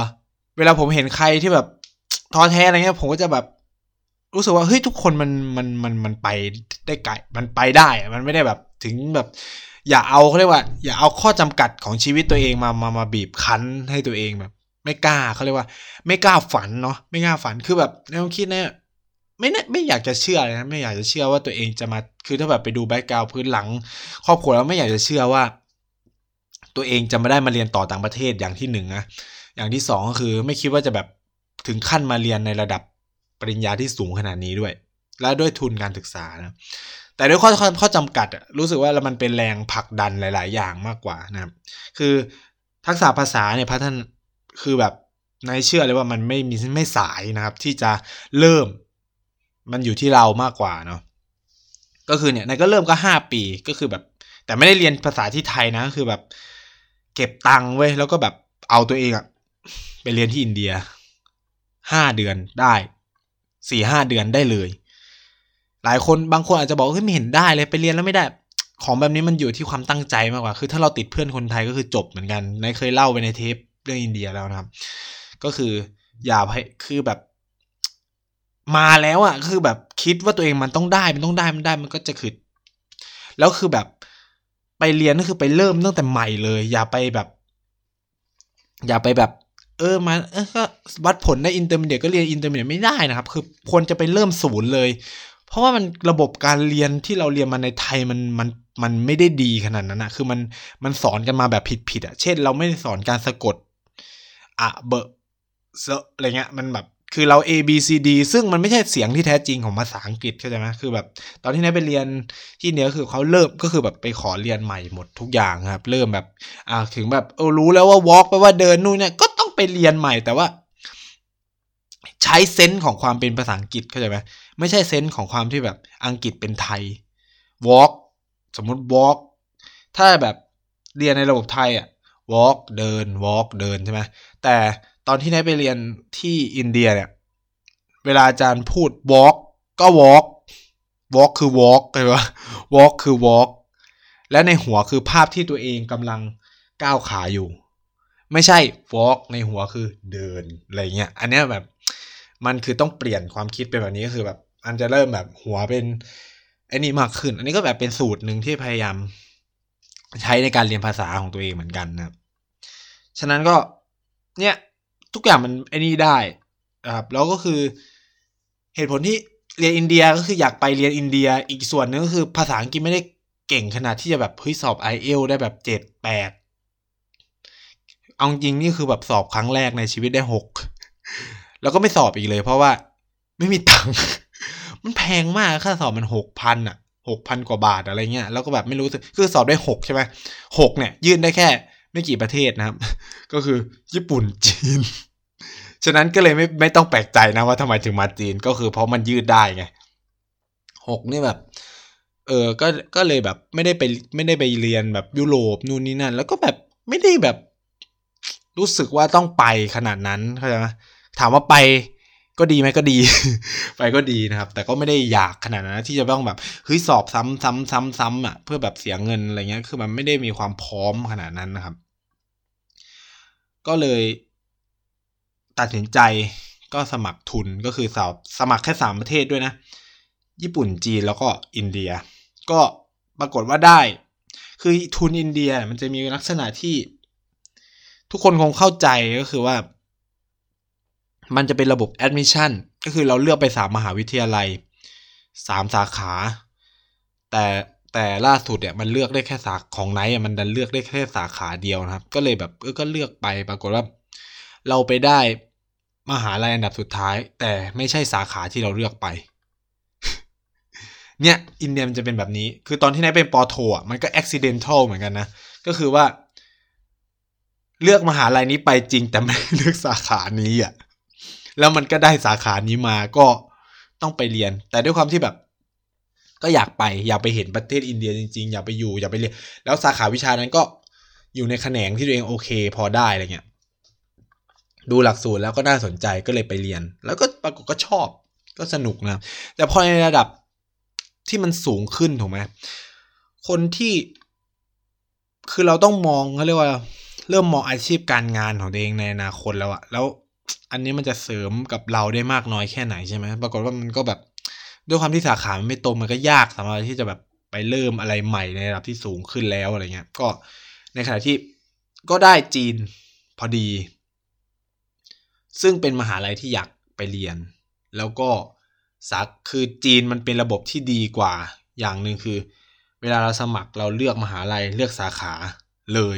เวลาผมเห็นใครที่แบบท้อแท้อะไรเงี้ย ผมก็จะแบบรู้สึกว่าเฮ้ยทุกคนมันมันมันมันไปได้ไกลมันไปได้ มันไม่ได้แบบ ถึงแบบอย่าเอาเขาเรียกว่า อย่าเอาข้อจำกัดของชีวิตตัวเองมามามาบีบคั้นให้ตัวเองแบบ ไม่กล้าเขาเรียกว่า ไม่กล้าฝันเนาะไม่กล้าฝันคือแบบในความคิดเนี่ยไม่ไม่อยากจะเชื่อเลยนะไม่อยากจะเชื่อว่าตัวเองจะมาคือถ้าแบบไปดูแบ็กกราวพื้นหลัง ครอบครัวแล้วไม่อยากจะเชื่อว่า ตัวเองจะไม่ได้มาเรียนต่อต่างประเทศอย่างที่หนึ่งนะอย่างที่สองก็คือไม่คิดว่าจะแบบถึงขั้นมาเรียนในระดับปริญญาที่สูงขนาดนี้ด้วย และด้วยทุนการศึกษานะ แต่ด้วยข้อข้อจำกัดรู้สึกว่ามันเป็นแรงผลักดันหลาย ๆ อย่างมากกว่านะครับ คือทักษะภาษาเนี่ยพัฒนคือแบบนายเชื่อเลยว่ามันไม่มีไม่สายนะครับ ที่จะเริ่มมันอยู่ที่เรามากกว่าเนาะก็คือเนี่ยนายก็เริ่มก็ห้าปีก็คือแบบ แต่ไม่ได้เรียนภาษาที่ไทยนะคือแบบ เก็บตังค์ไว้แล้วก็แบบเอาตัวเองอะไปเรียนที่อินเดียห้าเดือนได้สี่ห้าเดือนได้เลย หลายคนบางคนอาจจะบอกเฮ้ยไม่เห็นได้เลยไปเรียนแล้วไม่ได้ ของแบบนี้มันอยู่ที่ความตั้งใจมากกว่า คือถ้าเราติดเพื่อนคนไทยก็คือจบเหมือนกันไนท์เคยเล่าไปในเทปเรื่องอินเดียแล้วนะครับ ก็คืออย่าให้คือแบบ มาแล้วอะ่ะคือแบบคิดว่าตัวเองมันต้องได้มันต้องได้มันได้มันก็จะคือแล้วคือแบบไปเรียนก็คือไปเริ่มตั้งแต่ใหม่เลย อย่าไปแบบ อย่าไปแบบ เออมาเออก็วัดผลใน intermediate ก็เรียน intermediate ไม่ได้นะครับ คือควรจะไปเริ่มศูนย์เลย เพราะว่ามันระบบการเรียนที่เราเรียนมาในไทยมันมันมันไม่ได้ดีขนาดนั้นอะคือมันมันสอนกันมาแบบผิดๆอะเช่น เราไม่ได้สอนการสะกดอะเบอเซอะไรเงี้ยมันแบบคือเรา A B C D ซึ่งมันไม่ใช่เสียงที่แท้จริงของภาษาอังกฤษเข้าใจไหมคือแบบ ตอนที่นายไปเรียนที่เนี้ยคือเขาเริ่มก็คือแบบไปขอเรียนใหม่หมดทุกอย่างครับ เริ่มแบบอ่าถึงแบบเออรู้แล้วว่า walk แปลว่าเดินนู่นเนี่ยก็ต้องไปเรียนใหม่แต่ว่า ใช้เซนส์ของความเป็นภาษาอังกฤษเข้าใจไหมไม่ใช่เซนส์ของความที่แบบอังกฤษเป็นไทย walk สมมุติ walk ถ้าแบบเรียนในระบบไทยอะ walk เดิน walk เดินใช่ไหมแต่ตอนที่นายไปเรียนที่อินเดียเนี่ย เวลาอาจารย์พูด walk ก็ walk walk คือ walk เลยว่า walk คือ walk และในหัวคือภาพที่ตัวเองกำลังก้าวขาอยู่ ไม่ใช่ walk ในหัวคือเดินอะไรเงี้ย อันนี้แบบ มันคือต้องเปลี่ยนความคิดเป็นแบบนี้ก็คือแบบอันจะเริ่มแบบหัวเป็นไอ้นี่มากขึ้น อันนี้ก็แบบเป็นสูตรหนึ่งที่พยายามใช้ในการเรียนภาษาของตัวเองเหมือนกันนะครับ ฉะนั้นก็เนี่ยทุกอย่างมันไอ้นี่ได้นะครับแล้วก็คือเหตุผลที่เรียนอินเดียก็คืออยากไปเรียนอินเดียอีกส่วนนึงก็คือภาษาอังกฤษไม่ได้เก่งขนาดที่จะแบบเฮ้ยสอบไอเอลได้แบบเจ็ดแปดเอาจริงนี่คือแบบสอบครั้งแรกในชีวิตได้หก แล้วก็ไม่สอบอีกเลย เพราะว่าไม่มีตังค์มันแพงมากค่าสอบมันหกพันอะหกพันกว่าบาทอะไรเงี้ยแล้วก็แบบไม่รู้สึกคือสอบได้หกใช่ไหมหกเนี่ย ยื่นได้แค่ ไม่กี่ประเทศนะครับ ก็คือญี่ปุ่นจีน ฉะนั้นก็เลยไม่ไม่ต้องแปลกใจนะว่าทำไมถึงมาจีนก็คือเพราะมันยืดได้ไงหกนี่แบบ เออก็ก็เลยแบบไม่ได้ไปไม่ได้ไปเรียนแบบยุโรปนู่นนี่นั่น แล้วก็แบบไม่ได้แบบ รู้สึกว่าต้องไปขนาดนั้นเข้าใจไหม ถามว่าไปก็ดีไหมก็ดี ไปก็ดีนะครับ แต่ก็ไม่ได้อยากขนาดนั้นที่จะต้องแบบเฮ้ยสอบซ้ำซ้ำซ้ำซ้ำอะเพื่อแบบเสียเงินอะไรเงี้ยคือมันไม่ได้มีความพร้อมขนาดนั้นนะครับ ก็เลยตัดสินใจก็สมัครทุนก็คือสอบสมัครแค่สามประเทศด้วยนะ ญี่ปุ่นจีนแล้วก็อินเดีย ก็ปรากฏว่าได้ คือทุนอินเดียมันจะมีลักษณะที่ ทุกคนคงเข้าใจก็คือว่า มันจะเป็นระบบ admission ก็คือเราเลือกไปสามมหาวิทยาลัยสามสาขา แต่แต่ล่าสุดเนี่ยมันเลือกได้แค่สาของไนท์มันดันเลือกได้แค่สาขาเดียวนะครับ ก็เลยแบบเออก็เลือกไปปรากฏว่าเราไปได้มหาลัยอันดับสุดท้าย แต่ไม่ใช่สาขาที่เราเลือกไป เนี่ย อินเดียมันจะเป็นแบบนี้ คือตอนที่นายเป็นปอโทอะมันก็ accidental เหมือนกันนะก็คือว่า เลือกมหาลัยนี้ไปจริงแต่ไม่เลือกสาขานี้อะ แล้วมันก็ได้สาขานี้มาก็ต้องไปเรียน แต่ด้วยความที่แบบ ก็อยากไปอยากไปเห็นประเทศอินเดียจริงๆ อยากไปอยู่อยากไปเรียน แล้วสาขาวิชานั้นก็อยู่ในแขนงที่ตัวเองโอเค พอได้อะไรเงี้ยดูหลักสูตรแล้วก็น่าสนใจก็เลยไปเรียน แล้วก็ปรากฏก็ชอบก็สนุกนะ แต่พอในระดับที่มันสูงขึ้นถูกไหมคนที่คือเราต้องมองเขาเรียกว่า เริ่มมองอาชีพการงานของตัวเองในอนาคตแล้วอะแล้ว อันนี้มันจะเสริมกับเราได้มากน้อยแค่ไหนใช่ไหมปรากฏว่ามันก็แบบด้วยความที่สาขามไม่ตรงมันก็ยากสำหรับที่จะแบบไปเริ่มอะไรใหม่ในระดับที่สูงขึ้นแล้วอะไรเงี้ย ก็ในขณะที่ก็ได้จีนพอดี ซึ่งเป็นมหาลัยที่อยากไปเรียน แล้วก็สักคือจีนมันเป็นระบบที่ดีกว่าอย่างหนึ่งคือ เวลาเราสมัครเราเลือกมหาลัยเลือกสาขาเลย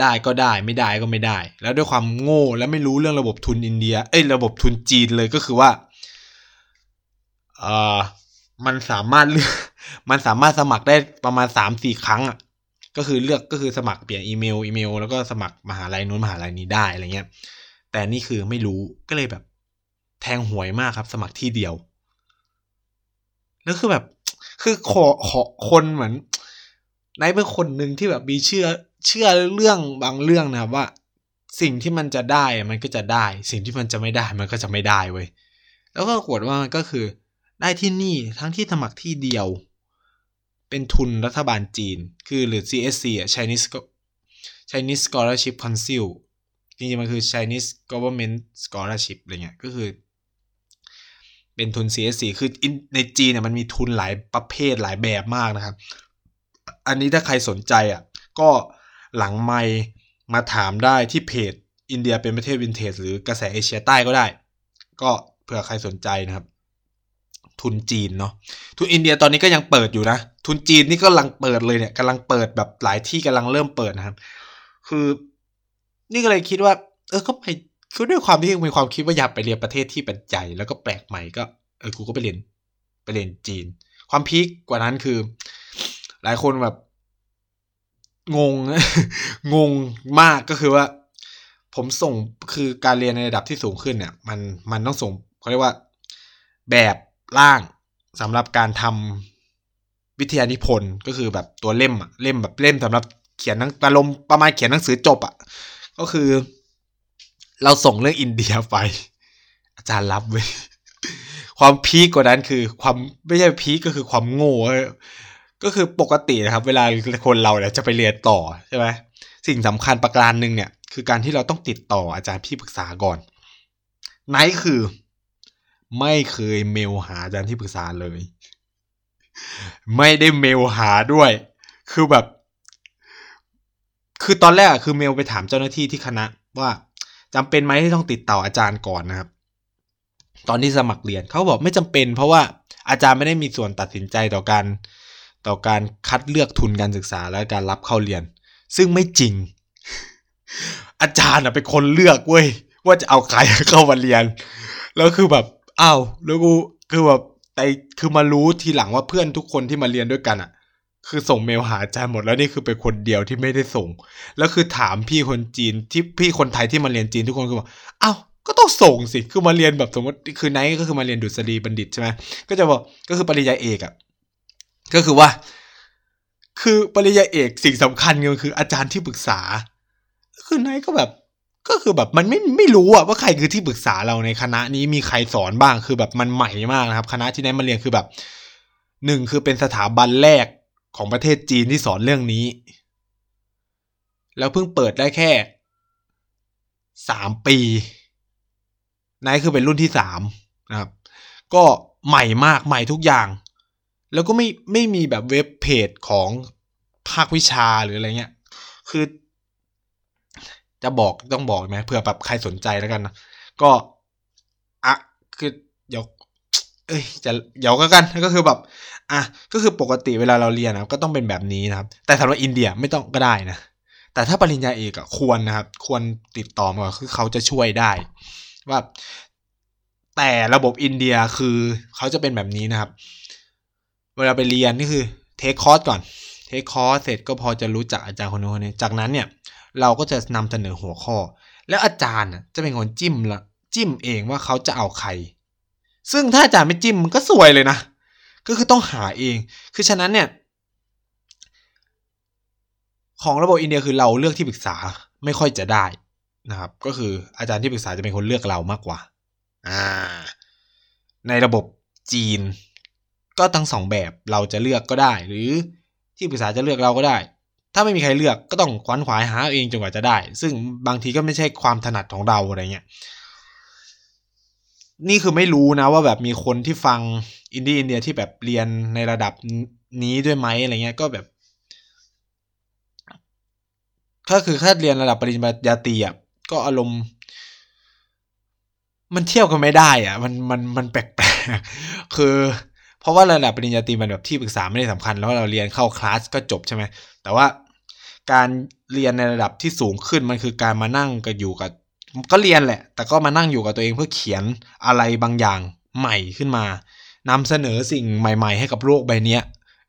ได้ก็ได้ไม่ได้ก็ไม่ได้ แล้วด้วยความโง่และไม่รู้เรื่องระบบทุนอินเดีย เอ้ยระบบทุนจีนเลยก็คือว่าเอ่อมันสามารถเลือกมันสามารถสมัครได้ประมาณสามสี่ครั้งอะก็คือเลือกก็คือสมัครเปลี่ยนอีเมลอีเมล แล้วก็สมัครมหาลัยนู้นมหาลัยนี้ได้อะไรเงี้ย แต่นี่คือไม่รู้ก็เลยแบบ แทงหวยมากครับ สมัครที่เดียว แล้วคือแบบ คือขอขอคนเหมือนนายเป็นคนหนึ่งที่แบบมีเชื่อ เชื่อเรื่องบางเรื่องนะครับว่า สิ่งที่มันจะได้มันก็จะได้ สิ่งที่มันจะไม่ได้มันก็จะไม่ได้เว้ยแล้วก็ปรากฏว่ามันก็คือ ได้ที่นี่ทั้งที่สมัครที่เดียว เป็นทุนรัฐบาลจีน คือหรือ CSC อะ Chinese Chinese Scholarship Council จริงๆมันคือ Chinese Government Scholarship อะไรเงี้ยก็คือ เป็นทุน CSC คือในจีนเนี่ยมันมีทุนหลายประเภทหลายแบบมากนะครับ อันนี้ถ้าใครสนใจอะก็ หลังไมมาถามได้ที่เพจอินเดียเป็นประเทศวินเทจหรือกระแสเอเชียใต้ก็ได้ ก็เผื่อใครสนใจนะครับ ทุนจีนเนาะทุนอินเดียตอนนี้ก็ยังเปิดอยู่นะ ทุนจีนนี่ก็กำลังเปิดเลยเนี่ยกำลังเปิดแบบหลายที่กำลังเริ่มเปิดนะครับ คือ นี่ก็เลยคิดว่า เออก็ไปคือด้วยความที่มีความคิดว่าอยากไปเรียนประเทศที่เป็นใหญ่แล้วก็แปลกใหม่ก็เออกูก็ไปเรียนไปเรียนจีน ความพีคกว่านั้นคือ หลายคนแบบ งง งงมากก็คือว่า ผมส่งคือการเรียนในระดับที่สูงขึ้นเนี่ย มันมันต้องส่งเขาเรียกว่า แบบร่างสำหรับการทำวิทยานิพนธ์ก็คือแบบตัวเล่มอะเล่มแบบเล่มสำหรับเขียนนังอารมณ์ประมาณเขียนหนังสือจบอะก็คือ เราส่งเรื่องอินเดียไป อาจารย์รับเว้ยความพีกกว่านั้นคือ ความไม่ใช่พีกก็คือความโง่ ก็คือปกตินะครับ เวลาคนเราเนี่ยจะไปเรียนต่อใช่ไหมสิ่งสำคัญประการหนึ่งเนี่ย คือการที่เราต้องติดต่ออาจารย์ที่ปรึกษาก่อนไนท์คือ ไม่เคยเมลหาอาจารย์ที่ปรึกษาเลย ไม่ได้เมลหาด้วย คือแบบ คือตอนแรกคือเมลไปถามเจ้าหน้าที่ที่คณะ ว่าจำเป็นไหมที่ต้องติดต่ออาจารย์ก่อนนะครับ ตอนที่สมัครเรียนเขาบอกไม่จำเป็น เพราะว่าอาจารย์ไม่ได้มีส่วนตัดสินใจต่อการ ต่อการคัดเลือกทุนการศึกษาและการรับเข้าเรียน ซึ่งไม่จริง อาจารย์เป็นคนเลือกเว้ยว่าจะเอาใครเข้ามาเรียน แล้วคือแบบอ้าวแล้วกูคือแบบแต่คือมารู้ทีหลังว่าเพื่อนทุกคนที่มาเรียนด้วยกันอะ คือส่งเมลหาอาจารย์หมดแล้วนี่คือเป็นคนเดียวที่ไม่ได้ส่ง แล้วคือถามพี่คนจีนที่พี่คนไทยที่มาเรียนจีนทุกคนคือบอกอ้าวก็ต้องส่งสิ คือมาเรียนแบบสมมติคือไนท์ก็คือมาเรียนดุษฎีบัณฑิตใช่ไหมก็จะบอกก็คือปริญญาเอกอะ ก็คือว่า คือปริญญาเอกสิ่งสำคัญก็คืออาจารย์ที่ปรึกษา คือไนก็แบบ ก็คือแบบมันไม่ไม่รู้อะว่าใครคือที่ปรึกษาเราในคณะนี้มีใครสอนบ้างคือแบบมันใหม่มากนะครับ คณะที่ไนมาเรียนคือแบบหนึ่งคือเป็นสถาบันแรกของประเทศจีนที่สอนเรื่องนี้ แล้วเพิ่งเปิดได้แค่สามปีไนคือเป็นรุ่นที่สามนะครับ ก็ใหม่มากใหม่ทุกอย่าง แล้วก็ไม่ไม่มีแบบเว็บเพจของภาควิชาหรืออะไรเงี้ย คือ จะบอกต้องบอกไหมเผื่อแบบใครสนใจแล้วกันนะก็อะคือเดี๋ยวเอ้ยจะเดี๋ยวก็กันก็คือแบบอะก็คือปกติเวลาเราเรียนนะก็ต้องเป็นแบบนี้นะครับ แต่สำหรับอินเดียไม่ต้องก็ได้นะแต่ถ้าปริญญาเอกอะควรนะครับ ควรติดต่อมาคือเขาจะช่วยได้ ว่า แต่ระบบอินเดียคือเขาจะเป็นแบบนี้นะครับ เวลาไปเรียนนี่คือเทคคอร์สก่อนเทคคอร์สเสร็จก็พอจะรู้จักอาจารย์คนนู้นคนนี้จากนั้นเนี่ยเราก็จะนำเสนอหัวข้อ แล้วอาจารย์จะเป็นคนจิ้มละจิ้มเองว่าเขาจะเอาใคร ซึ่งถ้าอาจารย์ไม่จิ้มมันก็สวยเลยนะ ก็คือต้องหาเอง คือฉะนั้นเนี่ย ของระบบอินเดียคือเราเลือกที่ปรึกษาไม่ค่อยจะได้นะครับ ก็คืออาจารย์ที่ปรึกษาจะเป็นคนเลือกเรามากกว่า อ่า ในระบบจีน ก็ทั้งสองแบบเราจะเลือกก็ได้ หรือที่ปรึกษาจะเลือกเราก็ได้ ถ้าไม่มีใครเลือกก็ต้องควนขวายหาเองจนกว่าจะได้ ซึ่งบางทีก็ไม่ใช่ความถนัดของเราอะไรเงี้ยนี่คือไม่รู้นะว่าแบบมีคนที่ฟังอินดี้อินเดียที่แบบเรียนในระดับนี้ด้วยไหมอะไรเงี้ยก็แบบก็คือถ้าเรียนระดับปริญญาตรีอะก็อารมณ์ มันเที่ยบกันไม่ได้อะ มันมันมันแปลกๆคือ เพราะว่าระดับปริญญาตรีมันแบบที่ปรึกษาไม่ได้สำคัญ แล้วเราเรียนเข้าคลาสก็จบใช่ไหมแต่ว่าการเรียนในระดับที่สูงขึ้นมันคือการมานั่งกับอยู่กับ ก็เรียนแหละ แต่ก็มานั่งอยู่กับตัวเองเพื่อเขียนอะไรบางอย่างใหม่ขึ้นมานำเสนอสิ่งใหม่ ๆ ให้กับโลกใบนี้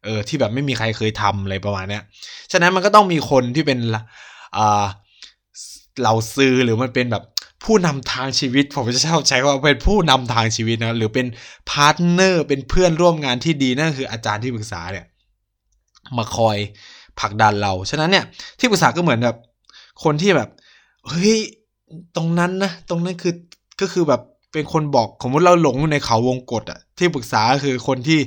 เออที่แบบไม่มีใครเคยทำอะไรประมาณเนี้ยฉะนั้นมันก็ต้องมีคนที่เป็นอ่า老师หรือมันเป็นแบบ ผู้นำทางชีวิต ผมจะชอบใช้ว่าเป็นผู้นำทางชีวิตนะหรือเป็น partner เป็นเพื่อนร่วมงานที่ดีนั่นคืออาจารย์ที่ปรึกษาเนี่ยมาคอยผลักดันเรา ฉะนั้นเนี่ยที่ปรึกษาก็เหมือนแบบคนที่แบบเฮ้ยตรงนั้นนะตรงนั้นคือก็คือแบบเป็นคนบอกสมมติเราหลงอยู่ในเขาวงกฏอะที่ปรึกษาคือคนที่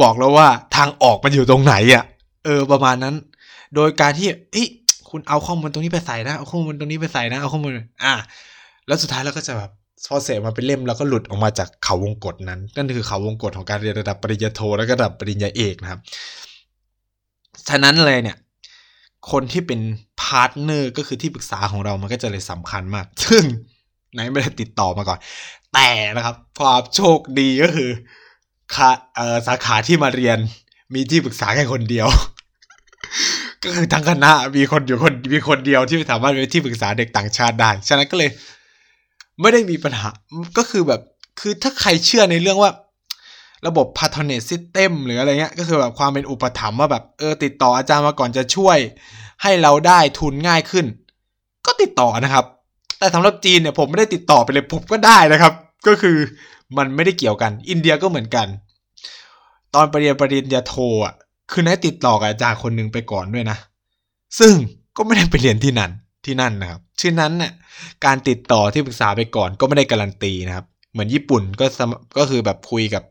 บอกเราว่าทางออกมันอยู่ตรงไหนอะเออประมาณนั้น โดยการที่เฮ้ยคุณเอาข้อมูลตรงนี้ไปใส่นะเอาข้อมูลตรงนี้ไปใส่นะเอาข้อมูลอะ แล้วสุดท้ายเราก็จะแบบพอเสร็จมาเป็นเล่มแล้วก็หลุดออกมาจากเขาวงกฏนั้น นั่นคือเขาวงกฏของการเรียนระดับปริญญาโทและระดับปริญญาเอกนะครับ ฉะนั้นเลยเนี่ยคนที่เป็น partner ก็คือที่ปรึกษาของเรามันก็จะเลยสำคัญมาก ซึ่งนายไม่ได้ติดต่อมาก่อน แต่นะครับความโชคดีก็คือสาขาที่มาเรียนมีที่ปรึกษาแค่คนเดียว ก็คือทั้งคณะมีคนอยู่คนมีคนเดียวที่สามารถเป็นที่ปรึกษาเด็กต่างชาติได้ ฉะนั้นก็เลย ไม่ได้มีปัญหา ก็คือแบบ คือถ้าใครเชื่อในเรื่องว่า ระบบ patronage system หรืออะไรเงี้ย ก็คือแบบความเป็นอุปถัมภ์ว่าแบบ เออ ติดต่ออาจารย์มาก่อนจะช่วย ให้เราได้ทุนง่ายขึ้น ก็ติดต่อนะครับ แต่สำหรับจีนเนี่ยผมไม่ได้ติดต่อไปเลยผมก็ได้นะครับ ก็คือมันไม่ได้เกี่ยวกัน อินเดียก็เหมือนกัน ตอนปริญญาปริญญาโทอะ คือนายติดต่อกับอาจารย์คนหนึ่งไปก่อนด้วยนะ ซึ่งก็ไม่ได้ไปเรียนที่นั่น ที่นั่นนะครับชื่อนั้นเนี่ยการติดต่อที่ปรึกษาไปก่อนก็ไม่ได้การันตีนะครับ เหมือนญี่ปุ่นก็ก็คือแบบคุยกับ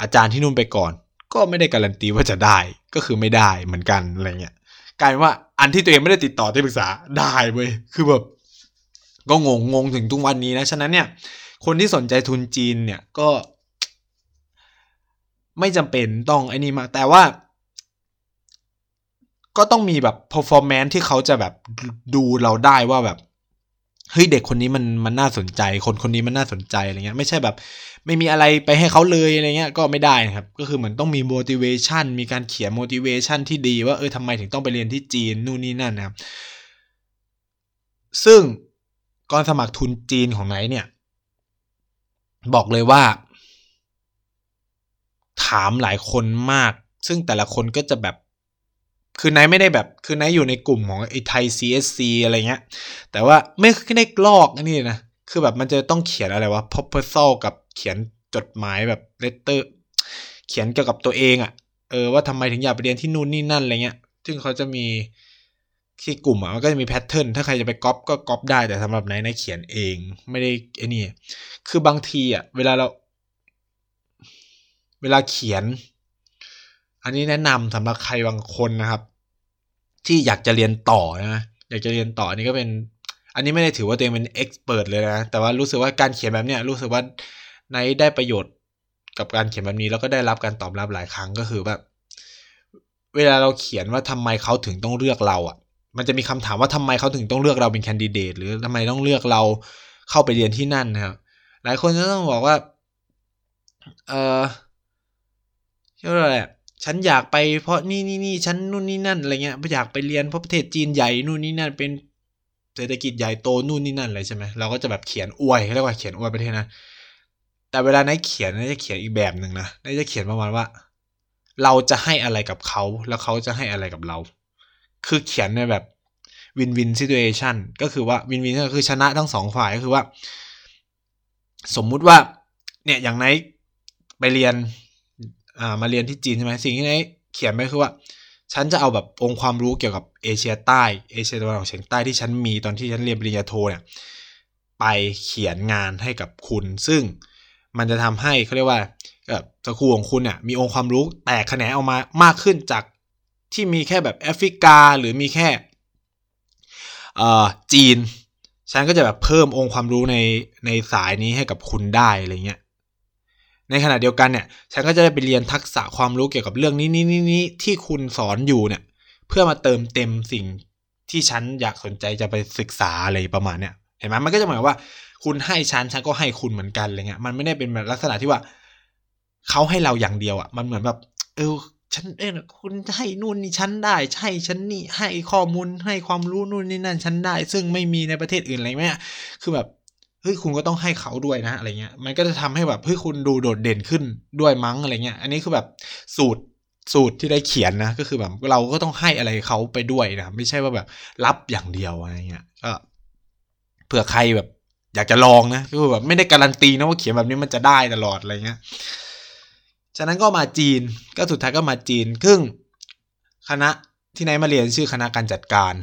อาจารย์ที่นู่นไปก่อน ก็ไม่ได้การันตีว่าจะได้ก็คือไม่ได้เหมือนกันอะไรเงี้ยกลายเป็นว่าอันที่ตัวเองไม่ได้ติดต่อที่ปรึกษาได้เว้ยคือแบบก็งงงงถึงทุกวันนี้นะฉะนั้นเนี่ย คนที่สนใจทุนจีนเนี่ยก็ ไม่จำเป็นต้องไอ้นี่มาแต่ว่า ก็ต้องมีแบบ performance ที่เขาจะแบบดูเราได้ว่าแบบเฮ้ยเด็กคนนี้มันมันน่าสนใจ คนคนนี้มันน่าสนใจอะไรเงี้ย ไม่ใช่แบบ ไม่มีอะไรไปให้เขาเลยอะไรเงี้ยก็ไม่ได้นะครับ ก็คือเหมือนต้องมี motivation มีการเขียน motivation ที่ดีว่าเออทำไมถึงต้องไปเรียนที่จีนนู่นนี่นั่นนะครับ ซึ่งก่อนสมัครทุนจีนของไหนเนี่ย บอกเลยว่า ถามหลายคนมาก ซึ่งแต่ละคนก็จะแบบ คือนายไม่ได้แบบ คือนายอยู่ในกลุ่มของไอ้ไทย CSC อะไรเงี้ย แต่ว่าไม่ได้ลอกนี่นะ คือแบบมันจะต้องเขียนอะไรวะ proposal กับเขียนจดหมายแบบ letter เขียนเกี่ยวกับตัวเองอะ่ะ เออว่าทำไมถึงอยากไปเรียนที่นู่นนี่นั่นอะไรเงี้ย ซึ่งเขาจะมีที่กลุ่มอะมันก็จะมีแพทเทิร์นถ้าใครจะไปก๊อปก็ก๊อปได้แต่สำหรับนายนายเขียนเองไม่ได้ไอ้นี่ คือบางทีอะ เวลาเรา เวลาเขียน อันนี้แนะนำสำหรับใครบางคนนะครับ ที่อยากจะเรียนต่อนะอยากจะเรียนต่อนี่ก็เป็น อันนี้ไม่ได้ถือว่าตัวเองเป็นเอ็กซ์เพรสเลยนะ แต่ว่ารู้สึกว่าการเขียนแบบเนี้ยรู้สึกว่าในได้ประโยชน์กับการเขียนแบบนี้แล้วก็ได้รับการตอบรับหลายครั้งก็คือแบบ เวลาเราเขียนว่าทำไมเขาถึงต้องเลือกเราอะ มันจะมีคำถามว่าทำไมเขาถึงต้องเลือกเราเป็นแคนดิเดตหรือทำไมต้องเลือกเราเข้าไปเรียนที่นั่นนะครับหลายคนก็ต้องบอกว่า เออเรียกว่าอะไร ฉันอยากไปเพราะนี่นี่นี่ฉันนู่นนี่นั่นอะไรเงี้ยอยากไปเรียนเพราะประเทศจีนใหญ่นู่นนี่นั่นเป็นเศรษฐกิจใหญ่โตนู่นนี่นั่นอะไรใช่ไหมเราก็จะแบบเขียนอวยเรียกว่าเขียนอวยประเทศนะแต่เวลานายเขียนนายจะเขียนอีกแบบหนึ่งนะนายจะเขียนประมาณว่า เราจะให้อะไรกับเขาแล้วเขาจะให้อะไรกับเรา คือเขียนในแบบวินวินซิทูเอชันก็คือว่าวินวินก็คือชนะทั้งสองฝ่ายก็คือว่า สมมุติว่า เนี่ยอย่างไนไปเรียน อ่ามาเรียนที่จีนใช่ไหมสิ่งที่นายเขียนไปคือว่า ฉันจะเอาแบบองค์ความรู้เกี่ยวกับเอเชียใต้เอเชียตะวันออกเฉียงใต้ที่ฉันมีตอนที่ฉันเรียนปริญญาโทเนี่ยไปเขียนงานให้กับคุณ ซึ่งมันจะทำให้เขาเรียกว่าสกูของคุณเนี่ยมีองค์ความรู้แตกแขนงออกมามากขึ้นจากที่มีแค่แบบแอฟริกาหรือมีแค่เอ่อจีน ฉันก็จะแบบเพิ่มองค์ความรู้ในในสายนี้ให้กับคุณได้อะไรเงี้ย ในขณะเดียวกันเนี่ยฉันก็จะได้ไปเรียนทักษะความรู้เกี่ยวกับเรื่องนี้นี้นี้นี้ที่คุณสอนอยู่เนี่ย เพื่อมาเติมเต็มสิ่งที่ฉันอยากสนใจจะไปศึกษาอะไรประมาณเนี้ยเห็นไหมมันก็จะหมายว่า คุณให้ฉันฉันก็ให้คุณเหมือนกันอะไรเงี้ยมันไม่ได้เป็นแบบลักษณะที่ว่าเขาให้เราอย่างเดียวอะ่ะ มันเหมือนแบบ เออฉันเออคุณให้นู่นนี่ฉันได้ใช่ฉันนี่ให้ข้อมูลให้ความรู้นู่นนี่นั่นฉันได้ ซึ่งไม่มีในประเทศอื่นอะไรไหมคือแบบ เฮ้ยคุณก็ต้องให้เขาด้วยนะอะไรเงี้ย มันก็จะทำให้แบบเฮ้ยคุณดูโดดเด่นขึ้นด้วยมั้งอะไรเงี้ย อันนี้คือแบบสูตรสูตรที่ได้เขียนนะ ก็คือแบบเราก็ต้องให้อะไรเขาไปด้วยนะ ไม่ใช่ว่าแบบรับอย่างเดียวอะไรเงี้ยก็เผื่อใครแบบ อยากจะลองนะก็คือแบบไม่ได้การันตีนะว่าเขียนแบบนี้มันจะได้ตลอดอะไรเงี้ยฉะนั้นก็มาจีนก็สุดท้ายก็มาจีนครึ่งคณะที่ไหนมาเรียนชื่อคณะการจัดการ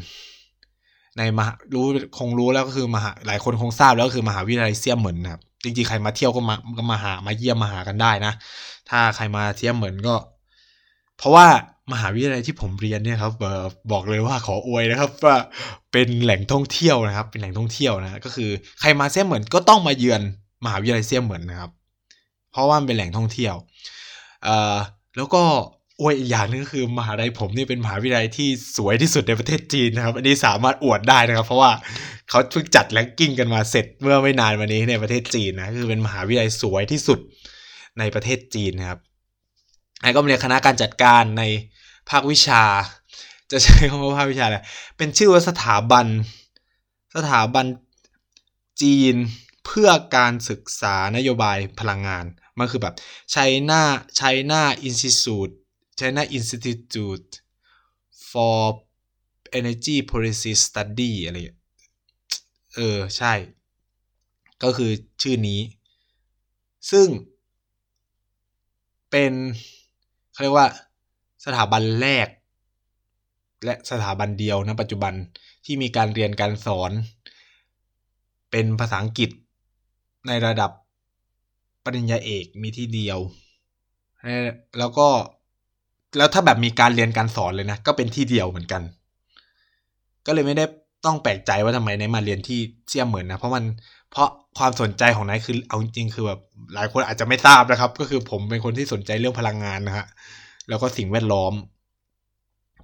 ในมหารู้คงรู้แล้วก็คือมหาหลายคนคงทราบแล้วก็คือมหาวิทยาลัยเซียมเหมินนะครับจริงๆใครมาเที่ยวก็มาก็มาหามาเยี่ยมมาหากันได้นะ ถ้าใครมาเที่ยมเหมินก็ เพราะว่ามหาวิทยาลัยที่ผมเรียนเนี่ยครับบอกเลยว่าขออวยนะครับว่าเป็นแหล่งท่องเที่ยวนะครับ เป็นแหล่งท่องเที่ยวนะก็คือใครมาเซียมเหมินก็ต้องมาเยือนมหาวิทยาลัยเซียมเหมินนะครับ เพราะว่ามันเป็นแหล่งท่องเที่ยวเอ่อแล้วก็ อวยอีกอย่างนึงก็คือมหาลัยผมนี่เป็นมหาวิทยาลัยที่สวยที่สุดในประเทศจีนนะครับ อันนี้สามารถอวดได้นะครับ เพราะว่าเขาเพิ่งจัดแรงกิ้งกันมาเสร็จเมื่อไม่นานมานี้ในประเทศจีนนะคือเป็นมหาวิทยาลัยสวยที่สุดในประเทศจีนนะครับไอ้ก็เรียนคณะการจัดการในภาควิชา จะใช้คำว่าภาควิชาอะไรเป็นชื่อว่าสถาบัน สถาบันจีนเพื่อการศึกษานโยบายพลังงาน มันคือแบบ China China Institute China Institute for Energy Policy Study อะไรเออ ใช่ ก็คือชื่อนี้ ซึ่งเป็นเขาเรียกว่าสถาบันแรก และสถาบันเดียวนะปัจจุบันที่มีการเรียนการสอน เป็นภาษาอังกฤษในระดับปริญญาเอกมีที่เดียว แล้วก็ แล้วถ้าแบบมีการเรียนการสอนเลยนะ ก็เป็นที่เดียวเหมือนกัน ก็เลยไม่ได้ต้องแปลกใจว่าทำไมนายมาเรียนที่เซี่ยเหมือนนะ เพราะมันเพราะความสนใจของนายคือเอาจริงคือแบบหลายคนอาจจะไม่ทราบนะครับ ก็คือผมเป็นคนที่สนใจเรื่องพลังงานนะฮะแล้วก็สิ่งแวดล้อม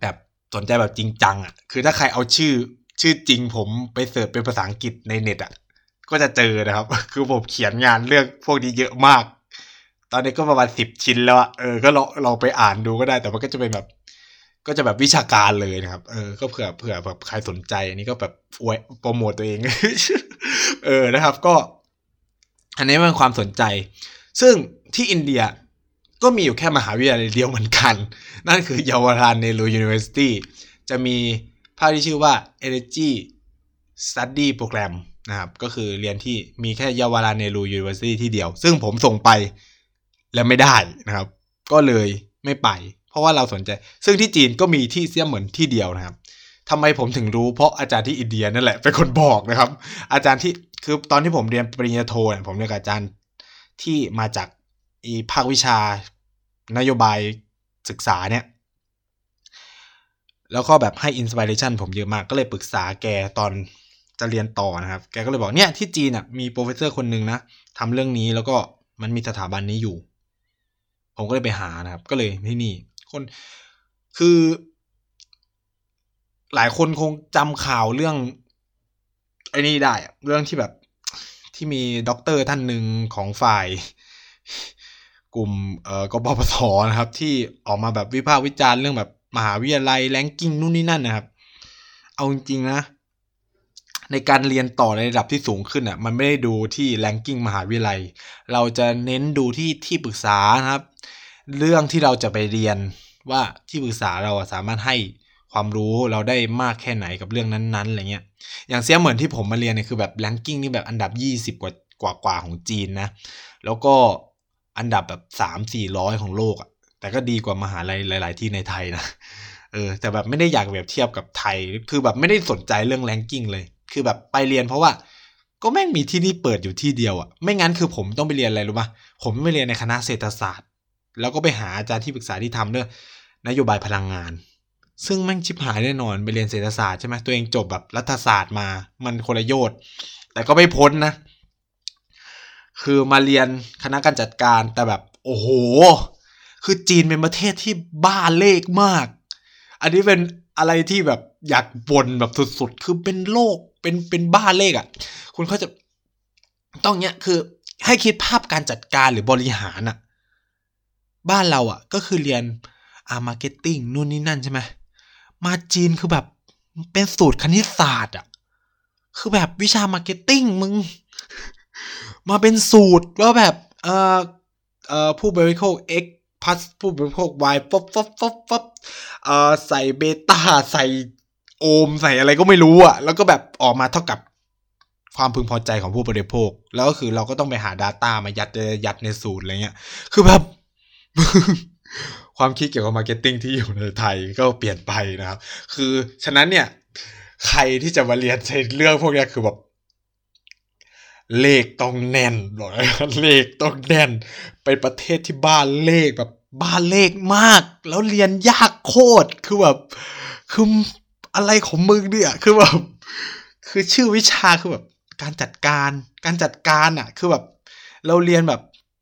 แบบสนใจแบบจริงจังอะ คือถ้าใครเอาชื่อชื่อจริงผมไปเสิร์ชเป็นภาษาอังกฤษในเน็ตอะ ก็จะเจอนะครับ คือผมเขียนงานเรื่องพวกนี้เยอะมาก ตอนนี้ก็ประมาณสิบชิ้นแล้วอะเออก็ลองลองไปอ่านดูก็ได้ แต่มันก็จะเป็นแบบ ก็จะแบบวิชาการเลยนะครับ เออ ก็เผื่อเผื่อแบบใครสนใจอันนี้ก็แบบอวยโปรโมตตัวเอง เออนะครับ ก็ อันนี้เป็นความสนใจ ซึ่งที่อินเดียก็มีอยู่แค่มหาวิทยาลัยเดียวเหมือนกัน นั่นคือ Jawaharlal Nehru University จะมีภาคที่ชื่อว่า Energy Study Program นะครับ ก็คือเรียนที่มีแค่ Jawaharlal Nehru University ที่เดียว ซึ่งผมส่งไป และไม่ได้นะครับ ก็เลยไม่ไป เพราะว่าเราสนใจ ซึ่งที่จีนก็มีที่เซี่ยเหมินที่เดียวนะครับทำไมผมถึงรู้เพราะอาจารย์ที่อินเดียนั่นแหละเป็นคนบอกนะครับ อาจารย์ที่คือตอนที่ผมเรียนปริญญาโทเนี่ยผมเรียนกับอาจารย์ที่มาจากอีภาควิชานโยบายศึกษาเนี่ยแล้วก็แบบให้ inspiration ผมเยอะมากก็เลยปรึกษาแกตอนจะเรียนต่อนะครับ แกก็เลยบอกเนี่ยที่จีนอะมี professor คนหนึ่งนะทำเรื่องนี้แล้วก็มันมีสถาบันนี้อยู่ ผมก็เลยไปหานะครับ ก็เลยที่นี่ คนคือ หลายคนคงจำข่าวเรื่องไอ้นี่ได้เรื่องที่แบบที่มีด็อกเตอร์ท่านหนึ่งของฝ่ายกลุ่มเอ่อกปปสนะครับ ที่ออกมาแบบวิพากษ์วิจารณ์เรื่องแบบมหาวิทยาลัย ranking นู่นนี่นั่นนะครับ เอาจริงๆนะ ในการเรียนต่อในระดับที่สูงขึ้นอะมันไม่ได้ดูที่ ranking มหาวิทยาลัย เราจะเน้นดูที่ที่ปรึกษานะครับ เรื่องที่เราจะไปเรียนว่าที่ปรึกษาเราสามารถให้ความรู้เราได้มากแค่ไหนกับเรื่องนั้นๆอะไรเงี้ยอย่างเสียเหมือนที่ผมมาเรียนเนี่ยคือแบบแรงกิ้งนี่แบบอันดับ 20 กว่ากว่ากว่าของจีนนะ แล้วก็อันดับแบบสามสี่ร้อยของโลกอะแต่ก็ดีกว่ามหาลัยหลาย ๆ ที่ในไทยนะเออแต่แบบไม่ได้อยากแบบเทียบกับไทย คือแบบไม่ได้สนใจเรื่องแรงกิ้งเลย คือแบบไปเรียนเพราะว่า ก็แม่งมีที่นี่เปิดอยู่ที่เดียวอะ่ะไม่งั้นคือผมต้องไปเรียนอะไรรู้ปะผมไม่เรียนในคณะเศรษฐศาสตร์ แล้วก็ไปหาอาจารย์ที่ปรึกษาที่ทำเรื่องนโยบายพลังงาน ซึ่งแม่งชิบหายแน่นอนไปเรียนเศรษฐศาสตร์ใช่ไหมตัวเองจบแบบรัฐศาสตร์มา มันคนละโยชน์แต่ก็ไม่พ้นนะ คือมาเรียนคณะการจัดการแต่แบบ โอ้โห คือจีนเป็นประเทศที่บ้าเลขมาก อันนี้เป็นอะไรที่แบบอยากบ่นแบบสุดๆ คือเป็นโรค เป็นเป็นบ้าเลขอะ่ะ คุณเขาจะต้องเนี้ยคือให้คิดภาพการจัดการหรือบริหารอะ่ะ บ้านเราอะ่ะ ก็คือเรียนอา marketing นู่นนี่นั่นใช่ไหมมาจีนคือแบบเป็นสูตรคณิตศาสตร์อะ่ะ คือแบบวิชา marketing มึง มาเป็นสูตรว่าแบบเอ่อเอ่อผู้บริโภค x plus ผู้บริโภค y ฟบฟบฟบฟบเอ่อใส่ beta ใส่ โอมใส่อะไรก็ไม่รู้อะ แล้วก็แบบออกมาเท่ากับความพึงพอใจของผู้บริโภค แล้วก็คือเราก็ต้องไปหา Data มายัดยัดในสูตรอะไรเงี้ย คือแบบ ความคิดเกี่ยวกับ marketing ที่อยู่ในไทยก็เปลี่ยนไปนะครับ คือฉะนั้นเนี่ย ใครที่จะมาเรียนในเรื่องพวกนี้คือแบบเลขต้องแน่นบอกเลยเลขต้องแน่น เป็นประเทศที่บ้านเลขแบบบ้านเลขมาก แล้วเรียนยากโคตรคือแบบคือ อะไรของมึงเนี่ยคือแบบคือชื่อวิชาคือแบบการจัดการการจัดการอะ คือแบบ เราเรียนแบบ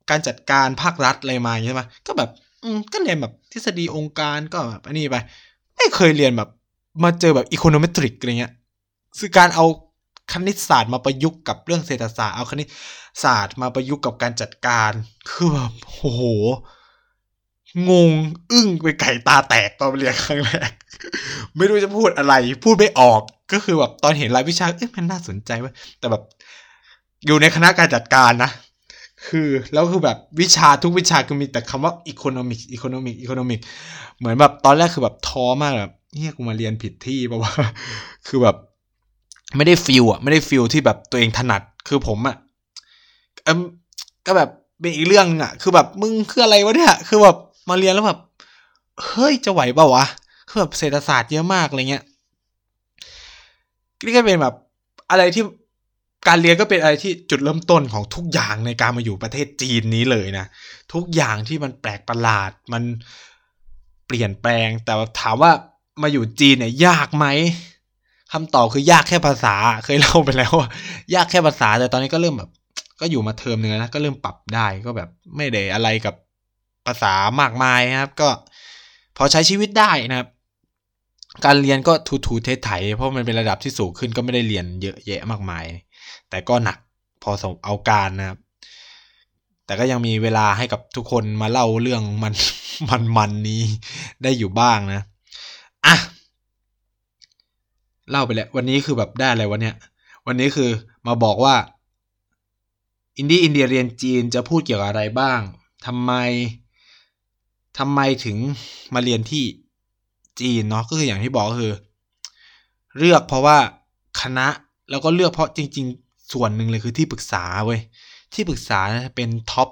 การจัดการภาครัฐอะไรมาใช่ไหมก็แบบ อืมก็เรียนแบบทฤษฎีองค์การก็แบบอันนี้ไป ไม่เคยเรียนแบบ มาเจอแบบอีโคโนเมตริกอะไรเงี้ยคือการเอาคณิตศาสตร์มาประยุกต์กับเรื่องเศรษฐศาสตร์เอาคณิตศาสตร์มาประยุกต์กับการจัดการ คือแบบโอ้โห งงอึ้งไปไก่ตาแตกตอนเรียนครั้งแรก ไม่รู้จะพูดอะไร พูดไม่ออกก็คือแบบตอนเห็นรายวิชาเอ๊ะมันน่าสนใจเว้ยแต่แบบ อยู่ในคณะการจัดการนะ คือแล้วคือแบบวิชาทุกวิชาคือมีแต่คำว่า economic economic economic เหมือนแบบตอนแรกคือแบบท้อมากแบบเนี่ยกูมาเรียนผิดที่ป่าวะคือแบบ ไม่ได้ feel อะไม่ได้ feel ที่แบบตัวเองถนัดคือผมอะเอมก็แบบเป็นอีกเรื่องอะคือแบบมึงคืออะไรวะเนี่ยคือแบบ มาเรียนแล้วแบบเฮ้ยจะไหวเปล่าวะคือแบบเศรษฐศาสตร์เยอะมากอะไรเงี้ยนี่ก็เป็นแบบอะไรที่การเรียนก็เป็นอะไรที่จุดเริ่มต้นของทุกอย่างในการมาอยู่ประเทศจีนนี้เลยนะ ทุกอย่างที่มันแปลกประหลาดมันเปลี่ยนแปลง แต่ถามว่ามาอยู่จีนเนี่ยยากไหมคำตอบคือยากแค่ภาษาเคยเล่าไปแล้วว่ายากแค่ภาษาแต่ตอนนี้ก็เริ่มแบบ ก็อยู่มาเทอมนึงแล้วนะก็เริ่มปรับได้ก็แบบไม่ได้อะไรกับ ภาษามากมายนะครับ ก็พอใช้ชีวิตได้นะครับ การเรียนก็ทูทูเทไถเพราะมันเป็นระดับที่สูงขึ้นก็ไม่ได้เรียนเยอะแยะมากมาย แต่ก็หนักพอสมเอาการนะครับ แต่ก็ยังมีเวลาให้กับทุกคนมาเล่าเรื่องมันมันมันนี้ได้อยู่บ้างนะอะเล่าไปแล้ว วันนี้คือแบบได้อะไรวันเนี้ยวันนี้คือมาบอกว่า อินดี้อินเดียเรียนจีนจะพูดเกี่ยวกับอะไรบ้างทำไม ทำไมถึงมาเรียนที่จีนเนาะก็คืออย่างที่บอกก็คือ เลือกเพราะว่าคณะแล้วก็เลือกเพราะจริง ๆ ส่วนหนึ่งเลยคือที่ปรึกษาเว้ยที่ปรึกษาเป็นท็อป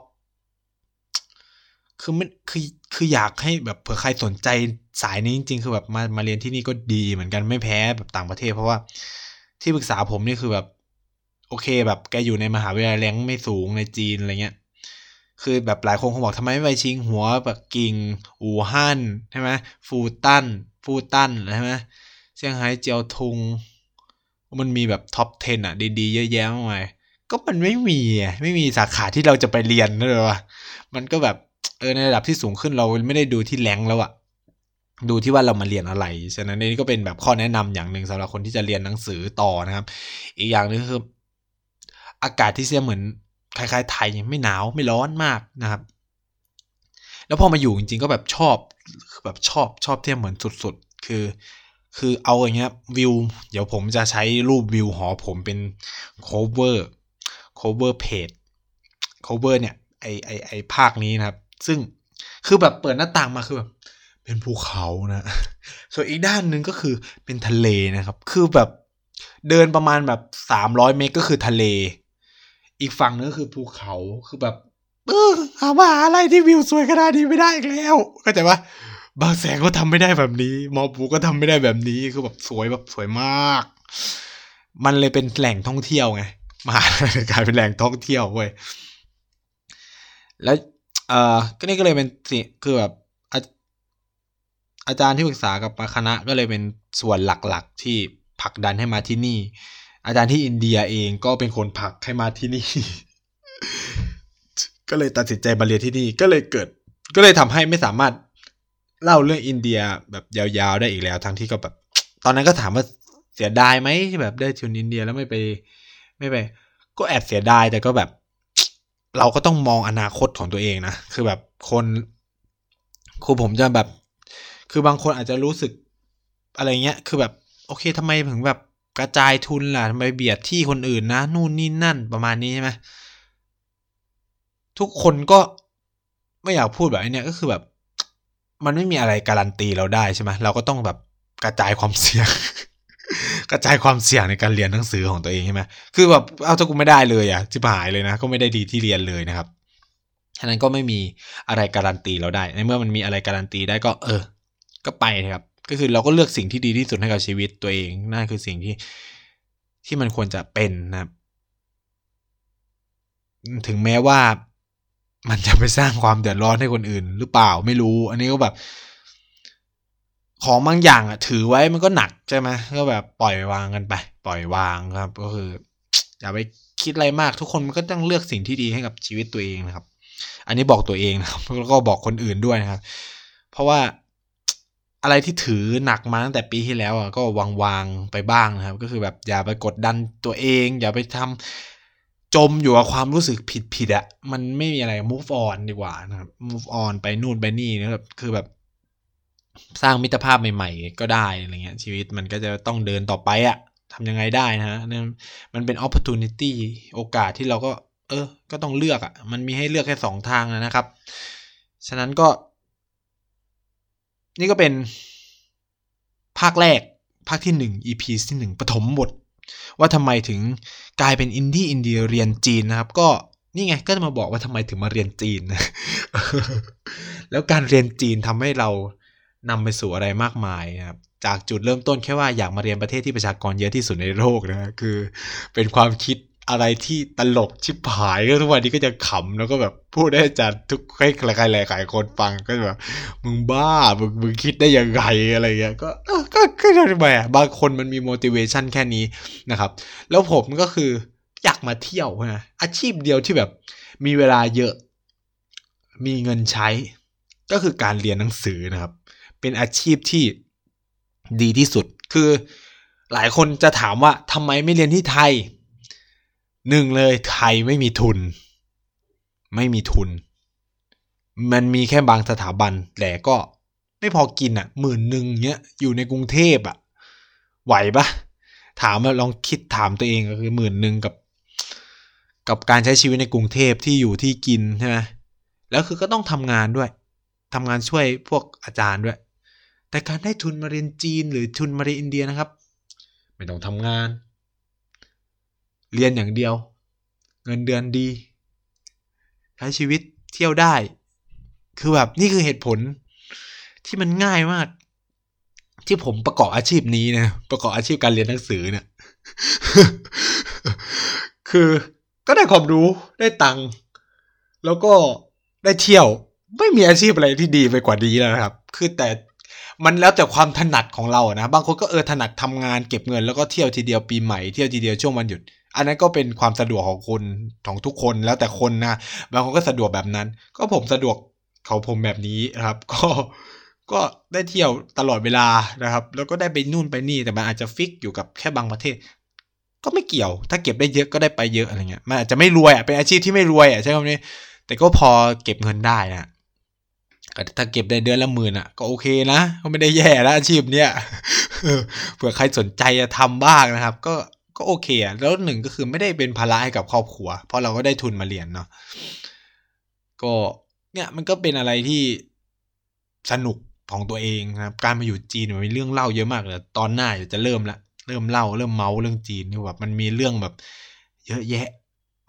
คือมันคือคืออยากให้แบบเผื่อใครสนใจสายนี้จริง ๆ คือแบบมามาเรียนที่นี่ก็ดีเหมือนกันไม่แพ้แบบต่างประเทศ เพราะว่าที่ปรึกษาผมนี่คือแบบ โอเคแบบแกอยู่ในมหาวิทยาลัยแรงไม่สูงในจีนอะไรเงี้ย คือแบบหลายคนคงบอกทำไมไม่ไปชิงหัวแบบกิ่ง อู่ฮั่นใช่ไหมฟูตันฟูตันใช่ไหมเซี่ยงไฮ้เจียวทุง มันมีแบบท็อป 10 อะ ดีๆ เยอะแยะมากมายก็มันไม่มีไม่มีสาขาที่เราจะไปเรียนเลยวะมันก็แบบเออในระดับที่สูงขึ้นเราไม่ได้ดูที่แรงแล้วอะดูที่ว่าเรามาเรียนอะไร ฉะนั้นนี่ก็เป็นแบบข้อแนะนำอย่างหนึ่งสำหรับคนที่จะเรียนหนังสือต่อนะครับ อีกอย่างนึงคือ อากาศที่เสียเหมือน คล้ายๆไทยไม่หนาวไม่ร้อนมากนะครับ แล้วพอมาอยู่จริงๆก็แบบชอบแบบชอบชอบเที่ยวเหมือนสุดๆ คือ คือเอาอย่างเงี้ยวิว เดี๋ยวผมจะใช้รูปวิวหอผมเป็น cover cover page cover เนี่ยไอไอไอภาคนี้นะครับ ซึ่งคือแบบเปิดหน้าต่างมาคือแบบเป็นภูเขานะ ส่วนอีกด้านหนึ่งก็คือเป็นทะเลนะครับ คือแบบเดินประมาณแบบสามร้อยเมตรก็คือทะเล อีกฝั่งนึงคือภูเขาคือแบบเออหาว่าอะไรที่วิวสวยขนาดนี้ไม่ได้อีกแล้วเข้าใจปะบางแสงก็ทำไม่ได้แบบนี้มอปูก็ทำไม่ได้แบบนี้คือแบบสวยแบบสวยมาก มันเลยเป็นแหล่งท่องเที่ยวไงมาลัยกลายเป็นแหล่งท่องเที่ยวเว้ยแล้วเอ่อก็นี่ก็เลยเป็นสิคือแบบอาจารย์ที่ปรึกษากับคณะก็เลยเป็นส่วนหลักๆ ที่ผลักดันให้มาที่นี่ อาจารย์ที่อินเดียเองก็เป็นคนผลักให้มาที่นี่ ก็เลยตัดสินใจมาเรียนที่นี่ก็เลยเกิด ก็เลยทำให้ไม่สามารถเล่าเรื่องอินเดียแบบยาวๆได้อีกแล้ว ทั้งที่ก็แบบ ตอนนั้นก็ถามว่าเสียดายไหมแบบได้ทุนอินเดียแล้วไม่ไป ไม่ไป ก็แอบเสียดายแต่ก็แบบ เราก็ต้องมองอนาคตของตัวเองนะคือแบบคนคือผมจะแบบ คือบางคนอาจจะรู้สึกอะไรเงี้ย คือแบบ โอเคทำไมถึงแบบ กระจายทุนล่ะทำไมเบียดที่คนอื่นนะ นู่นนี่นั่นประมาณนี้ใช่ไหมทุกคนก็ไม่อยากพูดแบบนี้ก็คือแบบ มันไม่มีอะไรการันตีเราได้ใช่ไหมเราก็ต้องแบบกระจายความเสี่ยง กระจายความเสี่ยงในการเรียนหนังสือของตัวเองใช่ไหมคือแบบเอาถ้ากูไม่ได้เลยอะจิบหายเลยนะ ก็ไม่ได้ดีที่เรียนเลยนะครับฉะนั้นก็ไม่มีอะไรการันตีเราได้ ในเมื่อมันมีอะไรการันตีได้ก็ เออ ก็ไปนะครับ ก็คือเราก็เลือกสิ่งที่ดีที่สุดให้กับชีวิตตัวเองนั่นคือสิ่งที่ที่มันควรจะเป็นนะครับ ถึงแม้ว่ามันจะไปสร้างความเดือดร้อนให้คนอื่น หรือเปล่าไม่รู้ อันนี้ก็แบบ ของบางอย่างอะ ถือไว้มันก็หนักใช่ไหมก็แบบปล่อยวางกันไป ปล่อยวางครับ ก็คืออย่าไปคิดอะไรมากทุกคนมันก็ต้องเลือกสิ่งที่ดีให้กับชีวิตตัวเองนะครับ อันนี้บอกตัวเองนะครับแล้วก็บอกคนอื่นด้วยนะครับ เพราะว่า อะไรที่ถือหนักมาตั้งแต่ปีที่แล้วอะก็วางวางไปบ้างนะครับ ก็คือแบบอย่าไปกดดันตัวเอง อย่าไปทำจมอยู่กับความรู้สึกผิดผิดอะมันไม่มีอะไร move on ดีกว่านะครับ move on ไปนู่นไปนี่นะครับคือแบบสร้างมิตรภาพใหม่ ๆ ก็ได้อะไรเงี้ย ชีวิตมันก็จะต้องเดินต่อไปอะทำยังไงได้นะฮะมันเป็น opportunity โอกาสที่เราก็ เออ ก็ต้องเลือกอะมันมีให้เลือกแค่สองทางนะครับ ฉะนั้นก็ นี่ก็เป็นภาคแรกภาคที่หนึ่ง EP ที่หนึ่งปฐมบท ว่าทำไมถึงกลายเป็นอินดี้อินเดียเรียนจีนนะครับ ก็นี่ไงก็จะมาบอกว่าทำไมถึงมาเรียนจีนนะแล้วการเรียนจีนทำให้เรานำไปสู่อะไรมากมายนะครับจากจุดเริ่มต้นแค่ว่าอยากมาเรียนประเทศที่ประชากรเยอะที่สุดในโลกนะคือเป็นความคิด อะไรที่ตลกชิบหายก็ทุกวันนี้ก็จะขำแล้วก็แบบพูดได้จัดทุกใครใครหลายหลายคนฟังก็แบบมึงบ้ามึงมึงคิดได้ยังไงอะไรเงี้ยก็ก็ก็ทำไมอะบางคนมันมี motivation แค่นี้นะครับ แล้วผมก็คืออยากมาเที่ยวนะอาชีพเดียวที่แบบมีเวลาเยอะ มีเงินใช้ ก็คือการเรียนหนังสือนะครับ เป็นอาชีพที่ดีที่สุด คือหลายคนจะถามว่าทำไมไม่เรียนที่ไทย หนึ่งเลยไทยไม่มีทุน ไม่มีทุน มันมีแค่บางสถาบันแต่ก็ไม่พอกินอะหมื่นหนึ่งเนี้ยอยู่ในกรุงเทพอะ ไหวปะถามลองคิดถามตัวเองก็คือหมื่นหนึ่งกับ กับการใช้ชีวิตในกรุงเทพที่อยู่ที่กินใช่ไหมแล้วคือก็ต้องทำงานด้วยทำงานช่วยพวกอาจารย์ด้วย แต่การได้ทุนมาเรียนจีนหรือทุนมาเรียนอินเดียนะครับ ไม่ต้องทำงาน เรียนอย่างเดียว เงินเดือนดี ใช้ชีวิตเที่ยวได้ คือแบบนี่คือเหตุผลที่มันง่ายมาก ที่ผมประกอบอาชีพนี้นะประกอบอาชีพการเรียนหนังสือเนี่ยคือก็ได้ความรู้ได้ตังค์แล้วก็ได้เที่ยวไม่มีอาชีพอะไรที่ดีไปกว่านี้แล้วนะครับ คือแต่มันแล้วแต่ความถนัดของเรานะ บางคนก็เออถนัดทำงานเก็บเงินแล้วก็เที่ยวทีเดียวปีใหม่เที่ยวทีเดียวช่วงวันหยุด อันนั้นก็เป็นความสะดวกของคนของทุกคนแล้วแต่คนนะบางคนก็สะดวกแบบนั้น ก็ผมสะดวกเขาผมแบบนี้นะครับ ก็ก็ได้เที่ยวตลอดเวลานะครับ แล้วก็ได้ไปนู่นไปนี่แต่มันอาจจะฟิกอยู่กับแค่บางประเทศ ก็ไม่เกี่ยว ถ้าเก็บได้เยอะก็ได้ไปเยอะอะไรเงี้ยมันอาจจะไม่รวยอะเป็นอาชีพที่ไม่รวยอะใช่ไหมนี้ แต่ก็พอเก็บเงินได้นะถ้าเก็บได้เดือนละหมื่นอะ ก็โอเคนะก็ไม่ได้แย่แล้วอาชีพเนี้ยเผื่อใครสนใจจะทำบ้างนะครับ ก็ ก็โอเคอะแล้วหนึ่งก็คือไม่ได้เป็นภาระให้กับครอบครัว เพราะเราก็ได้ทุนมาเรียนเนาะก็เนี่ยมันก็เป็นอะไรที่สนุกของตัวเองนะครับ การมาอยู่จีนมันมีเรื่องเล่าเยอะมากเลยตอนหน้าจะเริ่มละเริ่มเล่าเริ่มเมาเรื่องจีนที่แบบมันมีเรื่องแบบ เยอะแยะ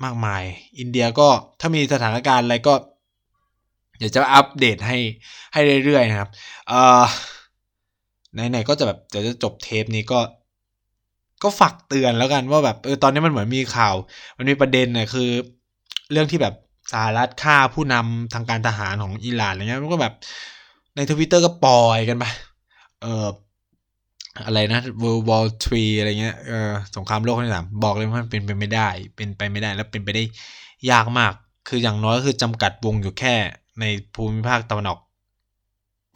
มากมาย อินเดียก็ถ้ามีสถานการณ์อะไรก็เดี๋ยวจะอัปเดตให้ให้เรื่อยๆนะครับเอ่อไหนๆก็จะแบบเดี๋ยวจะจบเทปนี้ก็ ก็ฝากเตือนแล้วกันว่าแบบเออตอนนี้มันเหมือนมีข่าว มันมีประเด็นเนี่ยคือ เรื่องที่แบบสหรัฐฆ่าผู้นำทางการทหารของอิหร่านอะไรเงี้ยมันก็แบบในทวิตเตอร์ก็ปล่อยกันไปเอออะไรนะ World War 3อะไรเงี้ยเออสงครามโลกครั้งที่สามบอกเลยว่ามันเป็นไปไม่ได้ เป็นไปไม่ได้แล้วเป็นไปได้ยากมาก คืออย่างน้อยก็คือจำกัดวงอยู่แค่ในภูมิภาคตะวันออก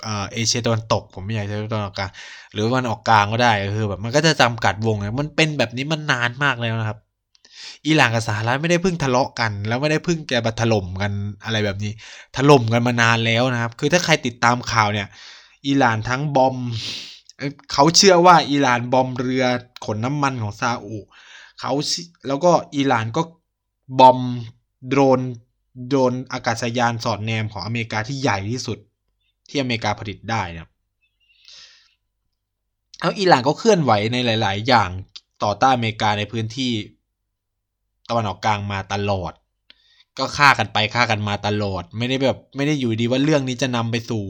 เอเชียตะวันตก ผมไม่อยากใช้ตะวันออกกลาง หรือวันออกกลางก็ได้คือแบบมันก็จะจำกัดวงมันเป็นแบบนี้มันนานมากแล้วนะครับ อิหร่านกับสหรัฐไม่ได้เพิ่งทะเลาะกัน แล้วไม่ได้เพิ่งแกมาถล่มกันอะไรแบบนี้ ถล่มกันมานานแล้วนะครับ คือถ้าใครติดตามข่าวเนี่ย อิหร่านทั้งบอมเขาเชื่อว่าอิหร่านบอมเรือขนน้ำมันของซาอุเขาแล้วก็อิหร่านก็บอมโดรนโดรนอากาศยานสอดแนมของอเมริกาที่ใหญ่ที่สุด ที่อเมริกาผลิตได้นะครับแล้วอิหร่านก็เคลื่อนไหวในหลาย ๆ อย่างต่อต้านอเมริกาในพื้นที่ตะวันออกกลางมาตลอด ก็ฆ่ากันไปฆ่ากันมาตลอด ไม่ได้แบบไม่ได้อยู่ดีว่าเรื่องนี้จะนำไปสู่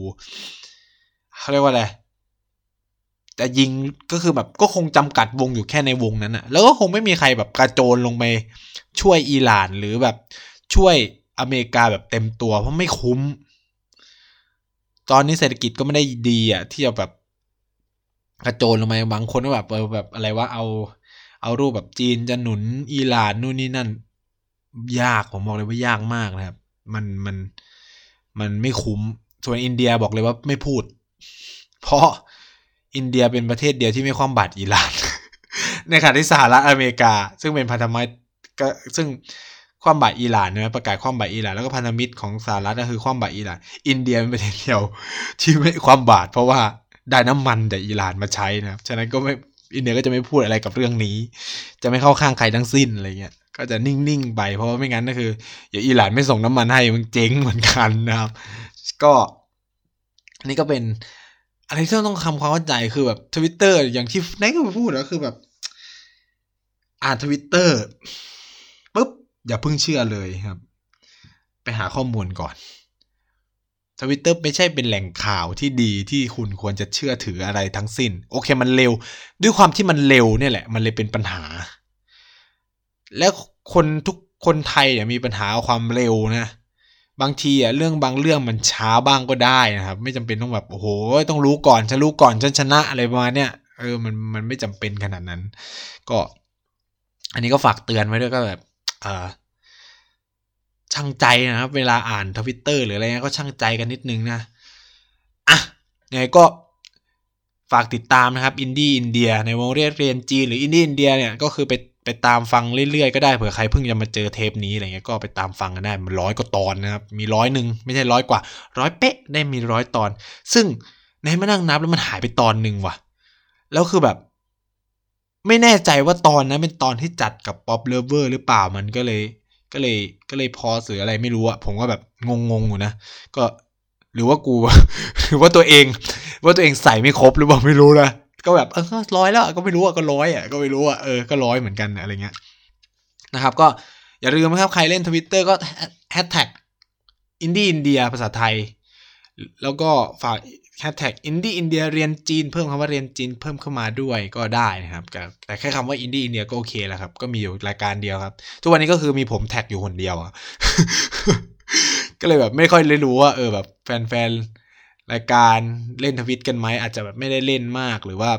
เขาเรียกว่าอะไรแต่ยิงก็คือแบบก็คงจำกัดวงอยู่แค่ในวงนั้นอะแล้วก็คงไม่มีใครแบบกระโจนลงไปช่วยอิหร่านหรือแบบช่วยอเมริกาแบบเต็มตัวเพราะไม่คุ้ม ตอนนี้เศรษฐกิจก็ไม่ได้ดีอะที่จะแบบกระโจนลงไปบางคนก็แบบเออแบบอะไรว่าเอา เอารูปแบบจีนจะหนุนอิหร่านนู่นนี่นั่น ยากผมบอกเลยว่ายากมากนะครับ มันมันมันไม่คุ้มส่วนอินเดียบอกเลยว่าไม่พูด เพราะอินเดียเป็นประเทศเดียวที่ไม่คว่ำบาตรอิหร่าน ในขณะที่สหรัฐอเมริกา ซึ่งเป็นพันธมิตรก็ซึ่ง คว่ำบาตอิหร่านนะประกาศคว่ำบาตอิหร่านแล้วก็พันธมิตรของสหรัฐก็คือคว่ำบาตอิหร่าน อินเดียเป็นประเทศเดียวที่ไม่คว่ำบาตเพราะว่าได้น้ำมันจากอิหร่านมาใช้นะครับฉะนั้นก็ไม่อินเดียก็จะไม่พูดอะไรกับเรื่องนี้ จะไม่เข้าข้างใครทั้งสิ้นอะไรเงี้ยก็จะนิ่งๆไปเพราะว่าไม่งั้นก็คืออย่าอิหร่านไม่ส่งน้ำมันให้มันเจ๊งเหมือนกันนะครับ ก็นี่ก็เป็นอะไรที่ต้องทำความเข้าใจคือแบบทวิตเตอร์อย่างที่นายก็พูดแล้วคือแบบ อ่านทวิตเตอร์ อย่าเพิ่งเชื่อเลยครับ ไปหาข้อมูลก่อนทวิตเตอร์ไม่ใช่เป็นแหล่งข่าวที่ดีที่คุณควรจะเชื่อถืออะไรทั้งสิ้น โอเคมันเร็ว ด้วยความที่มันเร็วเนี่ยแหละ มันเลยเป็นปัญหา แล้วคนทุกคนไทยเนี่ยมีปัญหาความเร็วนะ บางทีอะเรื่องบางเรื่องมันช้าบ้างก็ได้นะครับ ไม่จำเป็นต้องแบบโอ้โหต้องรู้ก่อนฉันรู้ก่อนฉันชนะอะไรประมาณเนี้ยเออมันมันไม่จำเป็นขนาดนั้น ก็ อันนี้ก็ฝากเตือนไว้ด้วยก็แบบ ชั่งใจนะครับ เวลาอ่านทวิตเตอร์หรืออะไรเงี้ยก็ชั่งใจกันนิดนึงนะอะยังไงก็ฝากติดตามนะครับอินดี้อินเดีย ในวงเล็บเรียนจีนหรืออินดี้อินเดียเนี่ยก็คือไปไปตามฟังเรื่อยๆก็ได้เผื่อใครเพิ่งจะมาเจอเทปนี้อะไรเงี้ยก็ไปตามฟังกันได้มันร้อยกว่าตอนนะครับมีร้อยหนึ่งไม่ใช่ร้อยกว่าร้อยเป๊ะได้มีร้อยตอน ซึ่งนายมานั่งนับแล้วมันหายไปตอนหนึ่งว่ะ แล้วคือแบบ ไม่แน่ใจว่าตอนนั้นเป็นตอนที่จัดกับป๊อปเลเวอร์หรือเปล่ามันก็เลย ก็เลยก็เลยพอสืออะไรไม่รู้อะผมก็แบบงงๆอยู่นะก็หรือว่ากูหรือว่าตัวเอง ว่าตัวเองใส่ไม่ครบหรือเปล่าไม่รู้นะก็แบบเออร้อยแล้วก็ไม่รู้อะก็ร้อยอะก็ไม่รู้อะเออก็ร้อยเหมือนกันอะไรเงี้ยนะครับ ก็อย่าลืมนะครับใครเล่นทวิตเตอร์ก็แฮชแท็กอินดี้อินเดียภาษาไทย แล้วก็ฝาก แฮชแท็กอินดี้อินเดียเรียนจีนเพิ่มคำว่าเรียนจีนเพิ่มเข้ามาด้วยก็ได้นะครับ แต่แค่คำว่าอินดี้อินเดียก็โอเคแล้วครับ ก็มีอยู่รายการเดียวครับ ทุกวันนี้ก็คือมีผมแท็กอยู่คนเดียวอะก็เลยแบบไม่ค่อยเลยรู้ว่าเออแบบแฟนรายการเล่นทวิตกันไหมอาจจะแบบไม่ได้เล่นมากหรือว่า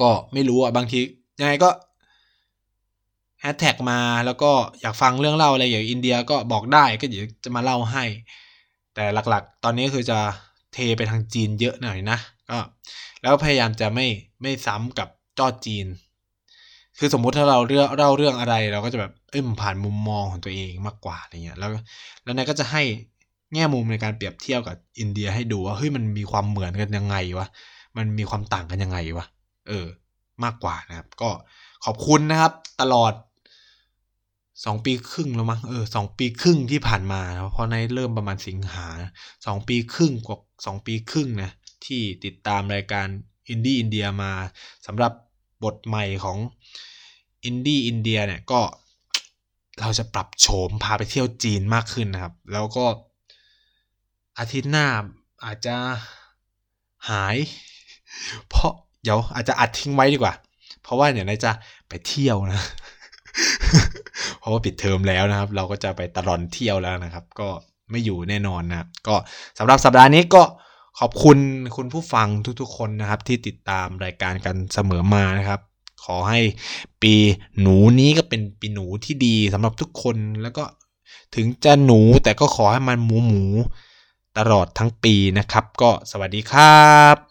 ก็ไม่รู้อะบางทียังไงก็แฮชแท็กมาแล้วก็อยากฟังเรื่องเล่าอะไรอย่างอินเดียก็บอกได้ก็เดี๋ยวจะมาเล่าให้ แต่หลักๆ ตอนนี้คือจะ เทไปทางจีนเยอะหน่อยนะก็แล้วพยายามจะไม่ไม่ซ้ำกับจอจีน คือสมมุติถ้าเราเรื่องเล่าเรื่องอะไรเราก็จะแบบเอ้มผ่านมุมมองของตัวเองมากกว่าอะไรเงี้ยแล้วแล้วนายก็จะให้แง่มุมในการเปรียบเทียบกับอินเดียให้ดูว่าเฮ้ยมันมีความเหมือนกันยังไงวะมันมีความต่างกันยังไงวะเออมากกว่านะครับ ก็ขอบคุณนะครับ ตลอด สองปีครึ่งแล้วมั้งเออสองปีครึ่งที่ผ่านมาเพราะนายเริ่มประมาณสิงหาสองปีครึ่งกว่าสองปีครึ่งนะที่ติดตามรายการอินดี้อินเดียมาสำหรับบทใหม่ของอินดี้อินเดียเนี่ยก็เราจะปรับโฉมพาไปเที่ยวจีนมากขึ้นนะครับ แล้วก็อาทิตย์หน้าอาจจะหาย เพราะเดี๋ยวอาจจะอัดทิ้งไว้ดีกว่า เพราะว่าเดี๋ยวนายจะไปเที่ยวนะ เพราะว่าปิดเทอมแล้วนะครับ เราก็จะไปตลอนเที่ยวแล้วนะครับ ก็ไม่อยู่แน่นอนนะก็สำหรับสัปดาห์นี้ก็ขอบคุณคุณผู้ฟังทุกๆคนนะครับ ที่ติดตามรายการกันเสมอมานะครับ ขอให้ปีหนูนี้ก็เป็นปีหนูที่ดีสำหรับทุกคนแล้วก็ถึงจะหนูแต่ก็ขอให้มันหมูหมูตลอดทั้งปีนะครับ ก็สวัสดีครับ